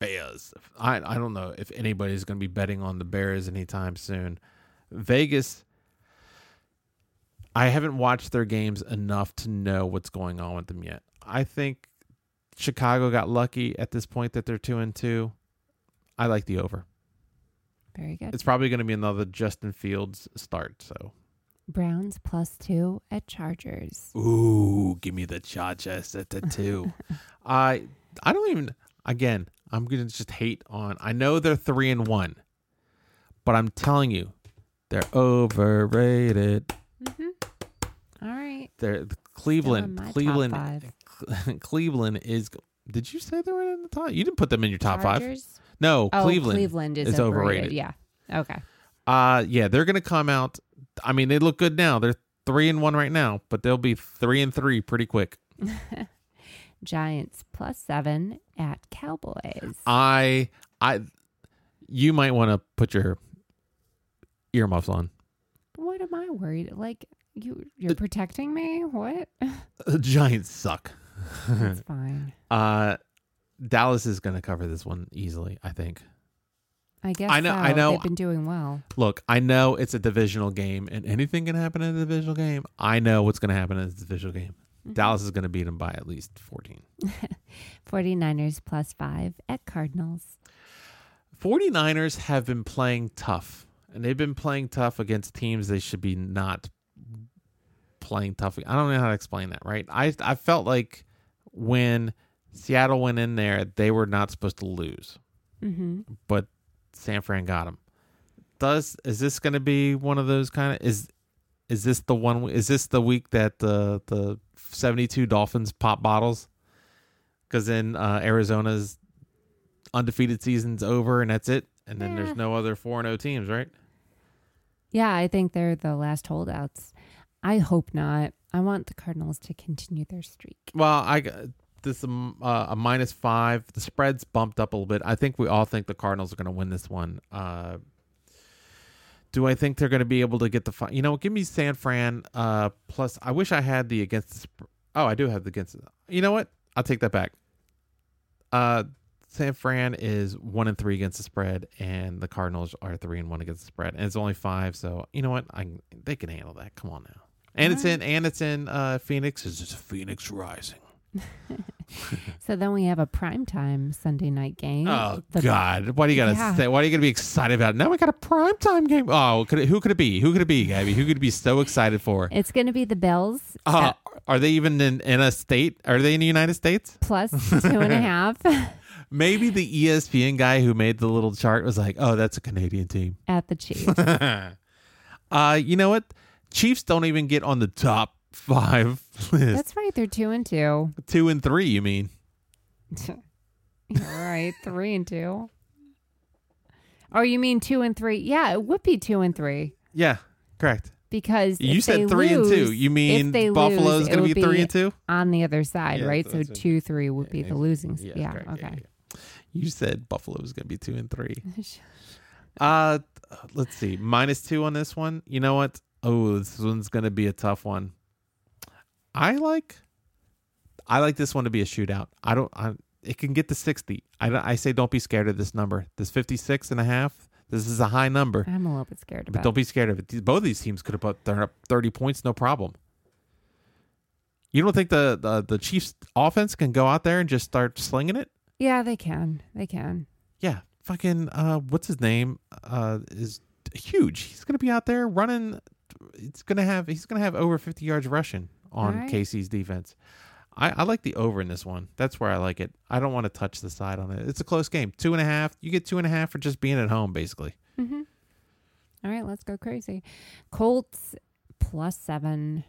Bears. I I don't know if anybody's going to be betting on the Bears anytime soon. Vegas. I haven't watched their games enough to know what's going on with them yet. I think Chicago got lucky at this point that they're two and two. I like the over. Very good. It's probably going to be another Justin Fields start. So, Browns plus two at Chargers. ooh, give me the Chargers at the two. I I don't even. Again, I'm gonna just hate on. I know they're three and one, but I'm telling you, they're overrated. All right. They're Cleveland. in my top Cleveland. Cleveland is. Did you say they were in the top? You didn't put them in your top five. Chargers? No, Oh, Cleveland. Cleveland is, is overrated. Yeah. Okay. Uh yeah, they're gonna come out. I mean, they look good now. They're three and one right now, but they'll be three and three pretty quick. Giants plus seven at Cowboys. I I you might want to put your earmuffs on. what am I worried? Like you, you're protecting me. What? The Giants suck. That's fine. Uh Dallas is going to cover this one easily, I think. I guess. I know- so. I know. They've been doing well. Look, I know it's a divisional game and anything can happen in a divisional game. I know what's going to happen in a divisional game. Mm-hmm. Dallas is going to beat them by at least 14. 49ers plus five at Cardinals. 49ers have been playing tough, and they've been playing tough against teams they should be not playing tough. I don't know how to explain that, right? I I felt like when Seattle went in there, they were not supposed to lose, Mm-hmm. but San Fran got them. Does is this going to be one of those kind of is is this the one is this the week that the the 72 Dolphins pop bottles? Cuz then uh Arizona's undefeated season's over and that's it and then Yeah. there's no other 4-0 teams, right? Yeah, I think they're the last holdouts. I hope not. I want the Cardinals to continue their streak. Well, I got this um, uh, a minus five. The spread's bumped up a little bit. I think we all think the Cardinals are going to win this one. Uh, do I think they're going to be able to get the? Fi- you know, give me San Fran. Uh, plus, I wish I had the against. The sp- oh, I do have the against. You know what? I'll take that back. Uh, San Fran is one and three against the spread, and the Cardinals are three and one against the spread, and it's only five. So you know what? I they can handle that. Come on now. And it's in and it's in uh, Phoenix. It's just Phoenix Rising. So then we have a primetime Sunday night game. Oh The- God! What are you gonna Yeah. say? What are you gonna be excited about? Now we got a primetime game. Oh, could it, who could it be? Who could it be, Gabby? Who could be so excited for? It's going to be the Bills Uh, are they even in, in a state? Are they in the United States? plus two and a half Maybe the ESPN guy who made the little chart was like, "Oh, that's a Canadian team." at the Chiefs. uh, you know what? Chiefs don't even get on the top five list. That's right. They're two and two. Two and three, you mean? All right, three and two. Oh, you mean two and three? Yeah, it would be two and three Yeah, correct. because You if said they three and two. lose- You if mean they Buffalo's lose, it going to would be three and two? on the other side, Yeah, right? So that's it. two three would be the losing. Yeah. correct. okay. yeah. You said Buffalo was going to be two and three. Uh, let's see, minus two on this one. You know what? Oh, this one's going to be a tough one. I like, I like this one to be a shootout. I don't. I it can get to sixty. I don't- I say don't be scared of this number. This 56 and a half. This is a high number, I'm a little bit scared but don't be scared of it. These- Both of these teams could have put they're up thirty points, no problem. You don't think the, the the Chiefs offense can go out there and just start slinging it? Yeah, they can. They can. Yeah, fucking uh what's his name? Uh is huge. He's going to be out there running it's going to have he's going to have over 50 yards rushing on right. KC's defense. I, I like the over in this one. That's where I like it. I don't want to touch the side on it. It's a close game. Two and a half. You get two and a half for just being at home, basically. Mm-hmm. All right, let's go crazy. Colts plus seven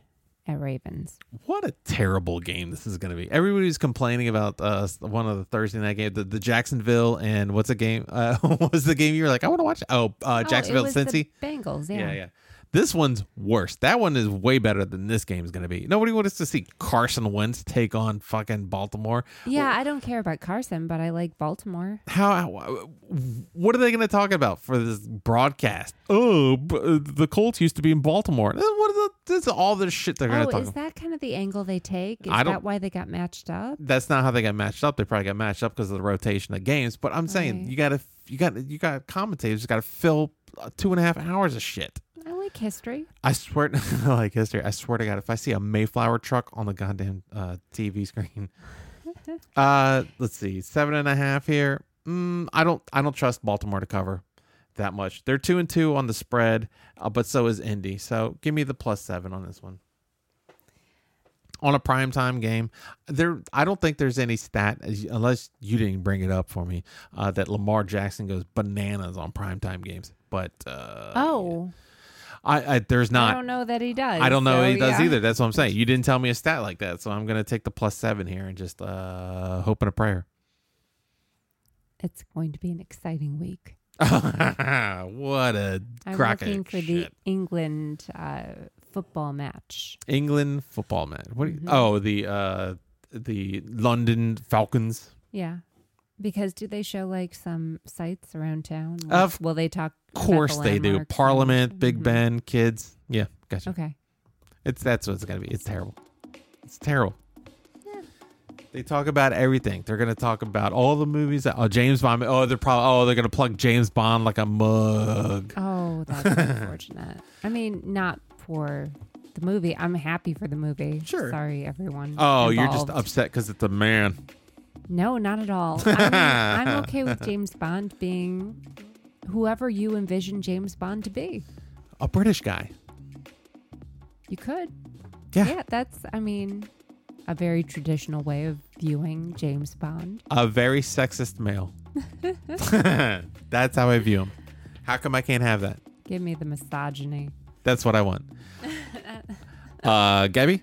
at Ravens. What a terrible game this is going to be. Everybody's complaining about uh, one of the Thursday night game, the, the Jacksonville and what's the game? Uh, what was the game you were like, I want to watch? Oh, uh, Jacksonville, oh, it was Cincy. The Bengals. Yeah. Yeah, yeah. This one's worse. That one is way better than this game's going to be. Nobody wants to see Carson Wentz take on fucking Baltimore. Yeah, I don't care about Carson, but I like Baltimore. How? What are they going to talk about for this broadcast? Oh, the Colts used to be in Baltimore. What is the, this? is All this shit they're going Oh, to talk about? is about. that kind of the angle they take? Is I don't- that why they got matched up? That's not how they got matched up. They probably got matched up because of the rotation of games. But I'm saying Right. you got to, you got, you got commentators got to fill uh, two and a half hours of shit. I like history. I swear, I like history. I swear to God, if I see a Mayflower truck on the goddamn uh, TV screen, uh, let's see, seven and a half here. Mm, I don't, I don't trust Baltimore to cover that much. They're two and two on the spread, uh, but so is Indy. So give me the plus seven on this one. On a primetime game, there I don't think there's any stat unless you didn't bring it up for me uh, that Lamar Jackson goes bananas on primetime games. But uh, oh, I, I there's not. I don't know that he does. I don't know so he does yeah. either. That's what I'm saying. You didn't tell me a stat like that, so I'm gonna take the plus seven here and just uh hope and a prayer. It's going to be an exciting week. what a I'm looking for the. England uh, football match. England football match. What? You, Mhm. Oh, the uh the London Falcons. Yeah. Because do they show like some sites around town? Will- Of will they talk? Of about the course they do. Parliament, Big Mhm. Ben, kids. Yeah, gotcha. Okay. It's that's what it's gonna be. It's terrible. It's terrible. Yeah. They talk about everything. They're gonna talk about all the movies. That, oh, James Bond. Oh, they're probably. Oh, they're gonna plug James Bond like a mug. Oh, that's unfortunate. I mean, not for the movie. I'm happy for the movie. Sure. Sorry, everyone. Oh, you're just upset because it's a man. No, not at all. I'm, I'm okay with James Bond being whoever you envision James Bond to be. A British guy. You could. Yeah. Yeah, that's, I mean, a very traditional way of viewing James Bond. A very sexist male. That's how I view him. How come I can't have that? Give me the misogyny. That's what I want. Uh, Gabby,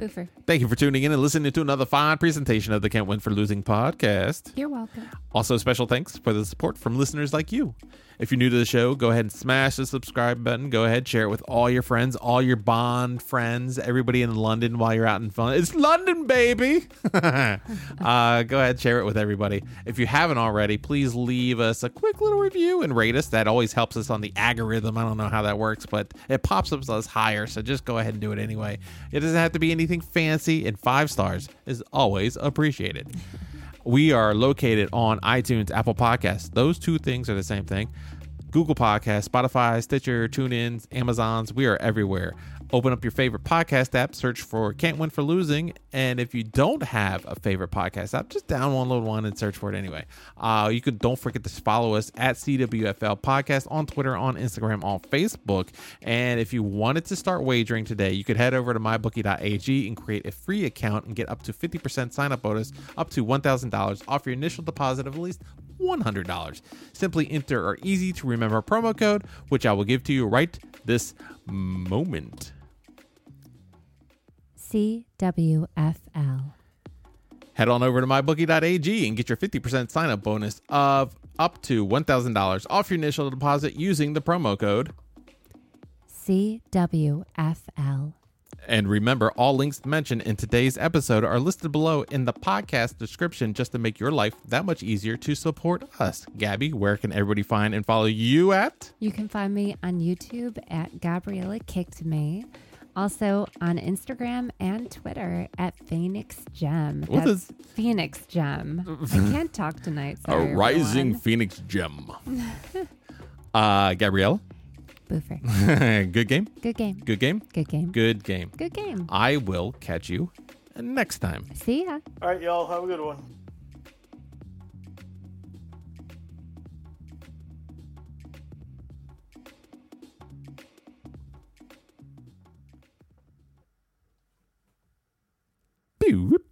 Boofer. thank you for tuning in and listening to another fine presentation of the Can't Win for Losing podcast. You're welcome. Also, special thanks for the support from listeners like you. If you're new to the show, go ahead and smash the subscribe button. Go ahead, share it with all your friends, all your Bond friends, everybody in London while you're out in fun. It's London, baby. uh, go ahead, share it with everybody. If you haven't already, please leave us a quick little review and rate us. That always helps us on the algorithm. I don't know how that works, but it pops up us higher. So just go ahead and do it anyway. It doesn't have to be anything fancy, and five stars is always appreciated. We are located on iTunes, Apple Podcasts. Those two things are the same thing. Google Podcasts, Spotify, Stitcher, TuneIns, Amazons. We are everywhere. Open up your favorite podcast app, search for Can't Win for Losing. And if you don't have a favorite podcast app, just download one and search for it anyway. Uh, you can don't forget to follow us at CWFL Podcast on Twitter, on Instagram, on Facebook. And if you wanted to start wagering today, you could head over to mybookie.ag and create a free account and get up to 50% sign up bonus up to $1,000 off your initial deposit of at least $100. Simply enter our easy to remember promo code, which I will give to you right this moment. CWFL. Head on over to mybookie.ag and get your 50% sign up bonus of up to $1,000 off your initial deposit using the promo code. CWFL. And remember, all links mentioned in today's episode are listed below in the podcast description just to make your life that much easier to support us. Gabby, where can everybody find and follow you at? You can find me on YouTube at Gabriella Kicked Me. Also on Instagram and Twitter at Phoenix Gem. What That's is- Phoenix Gem. I can't talk tonight. Sorry, a rising everyone. Phoenix gem. uh, Gabrielle, Boofer. good game? Good game. Good game? Good game. Good game. Good game. I will catch you next time. See ya. All right, y'all. Have a good one. whoop,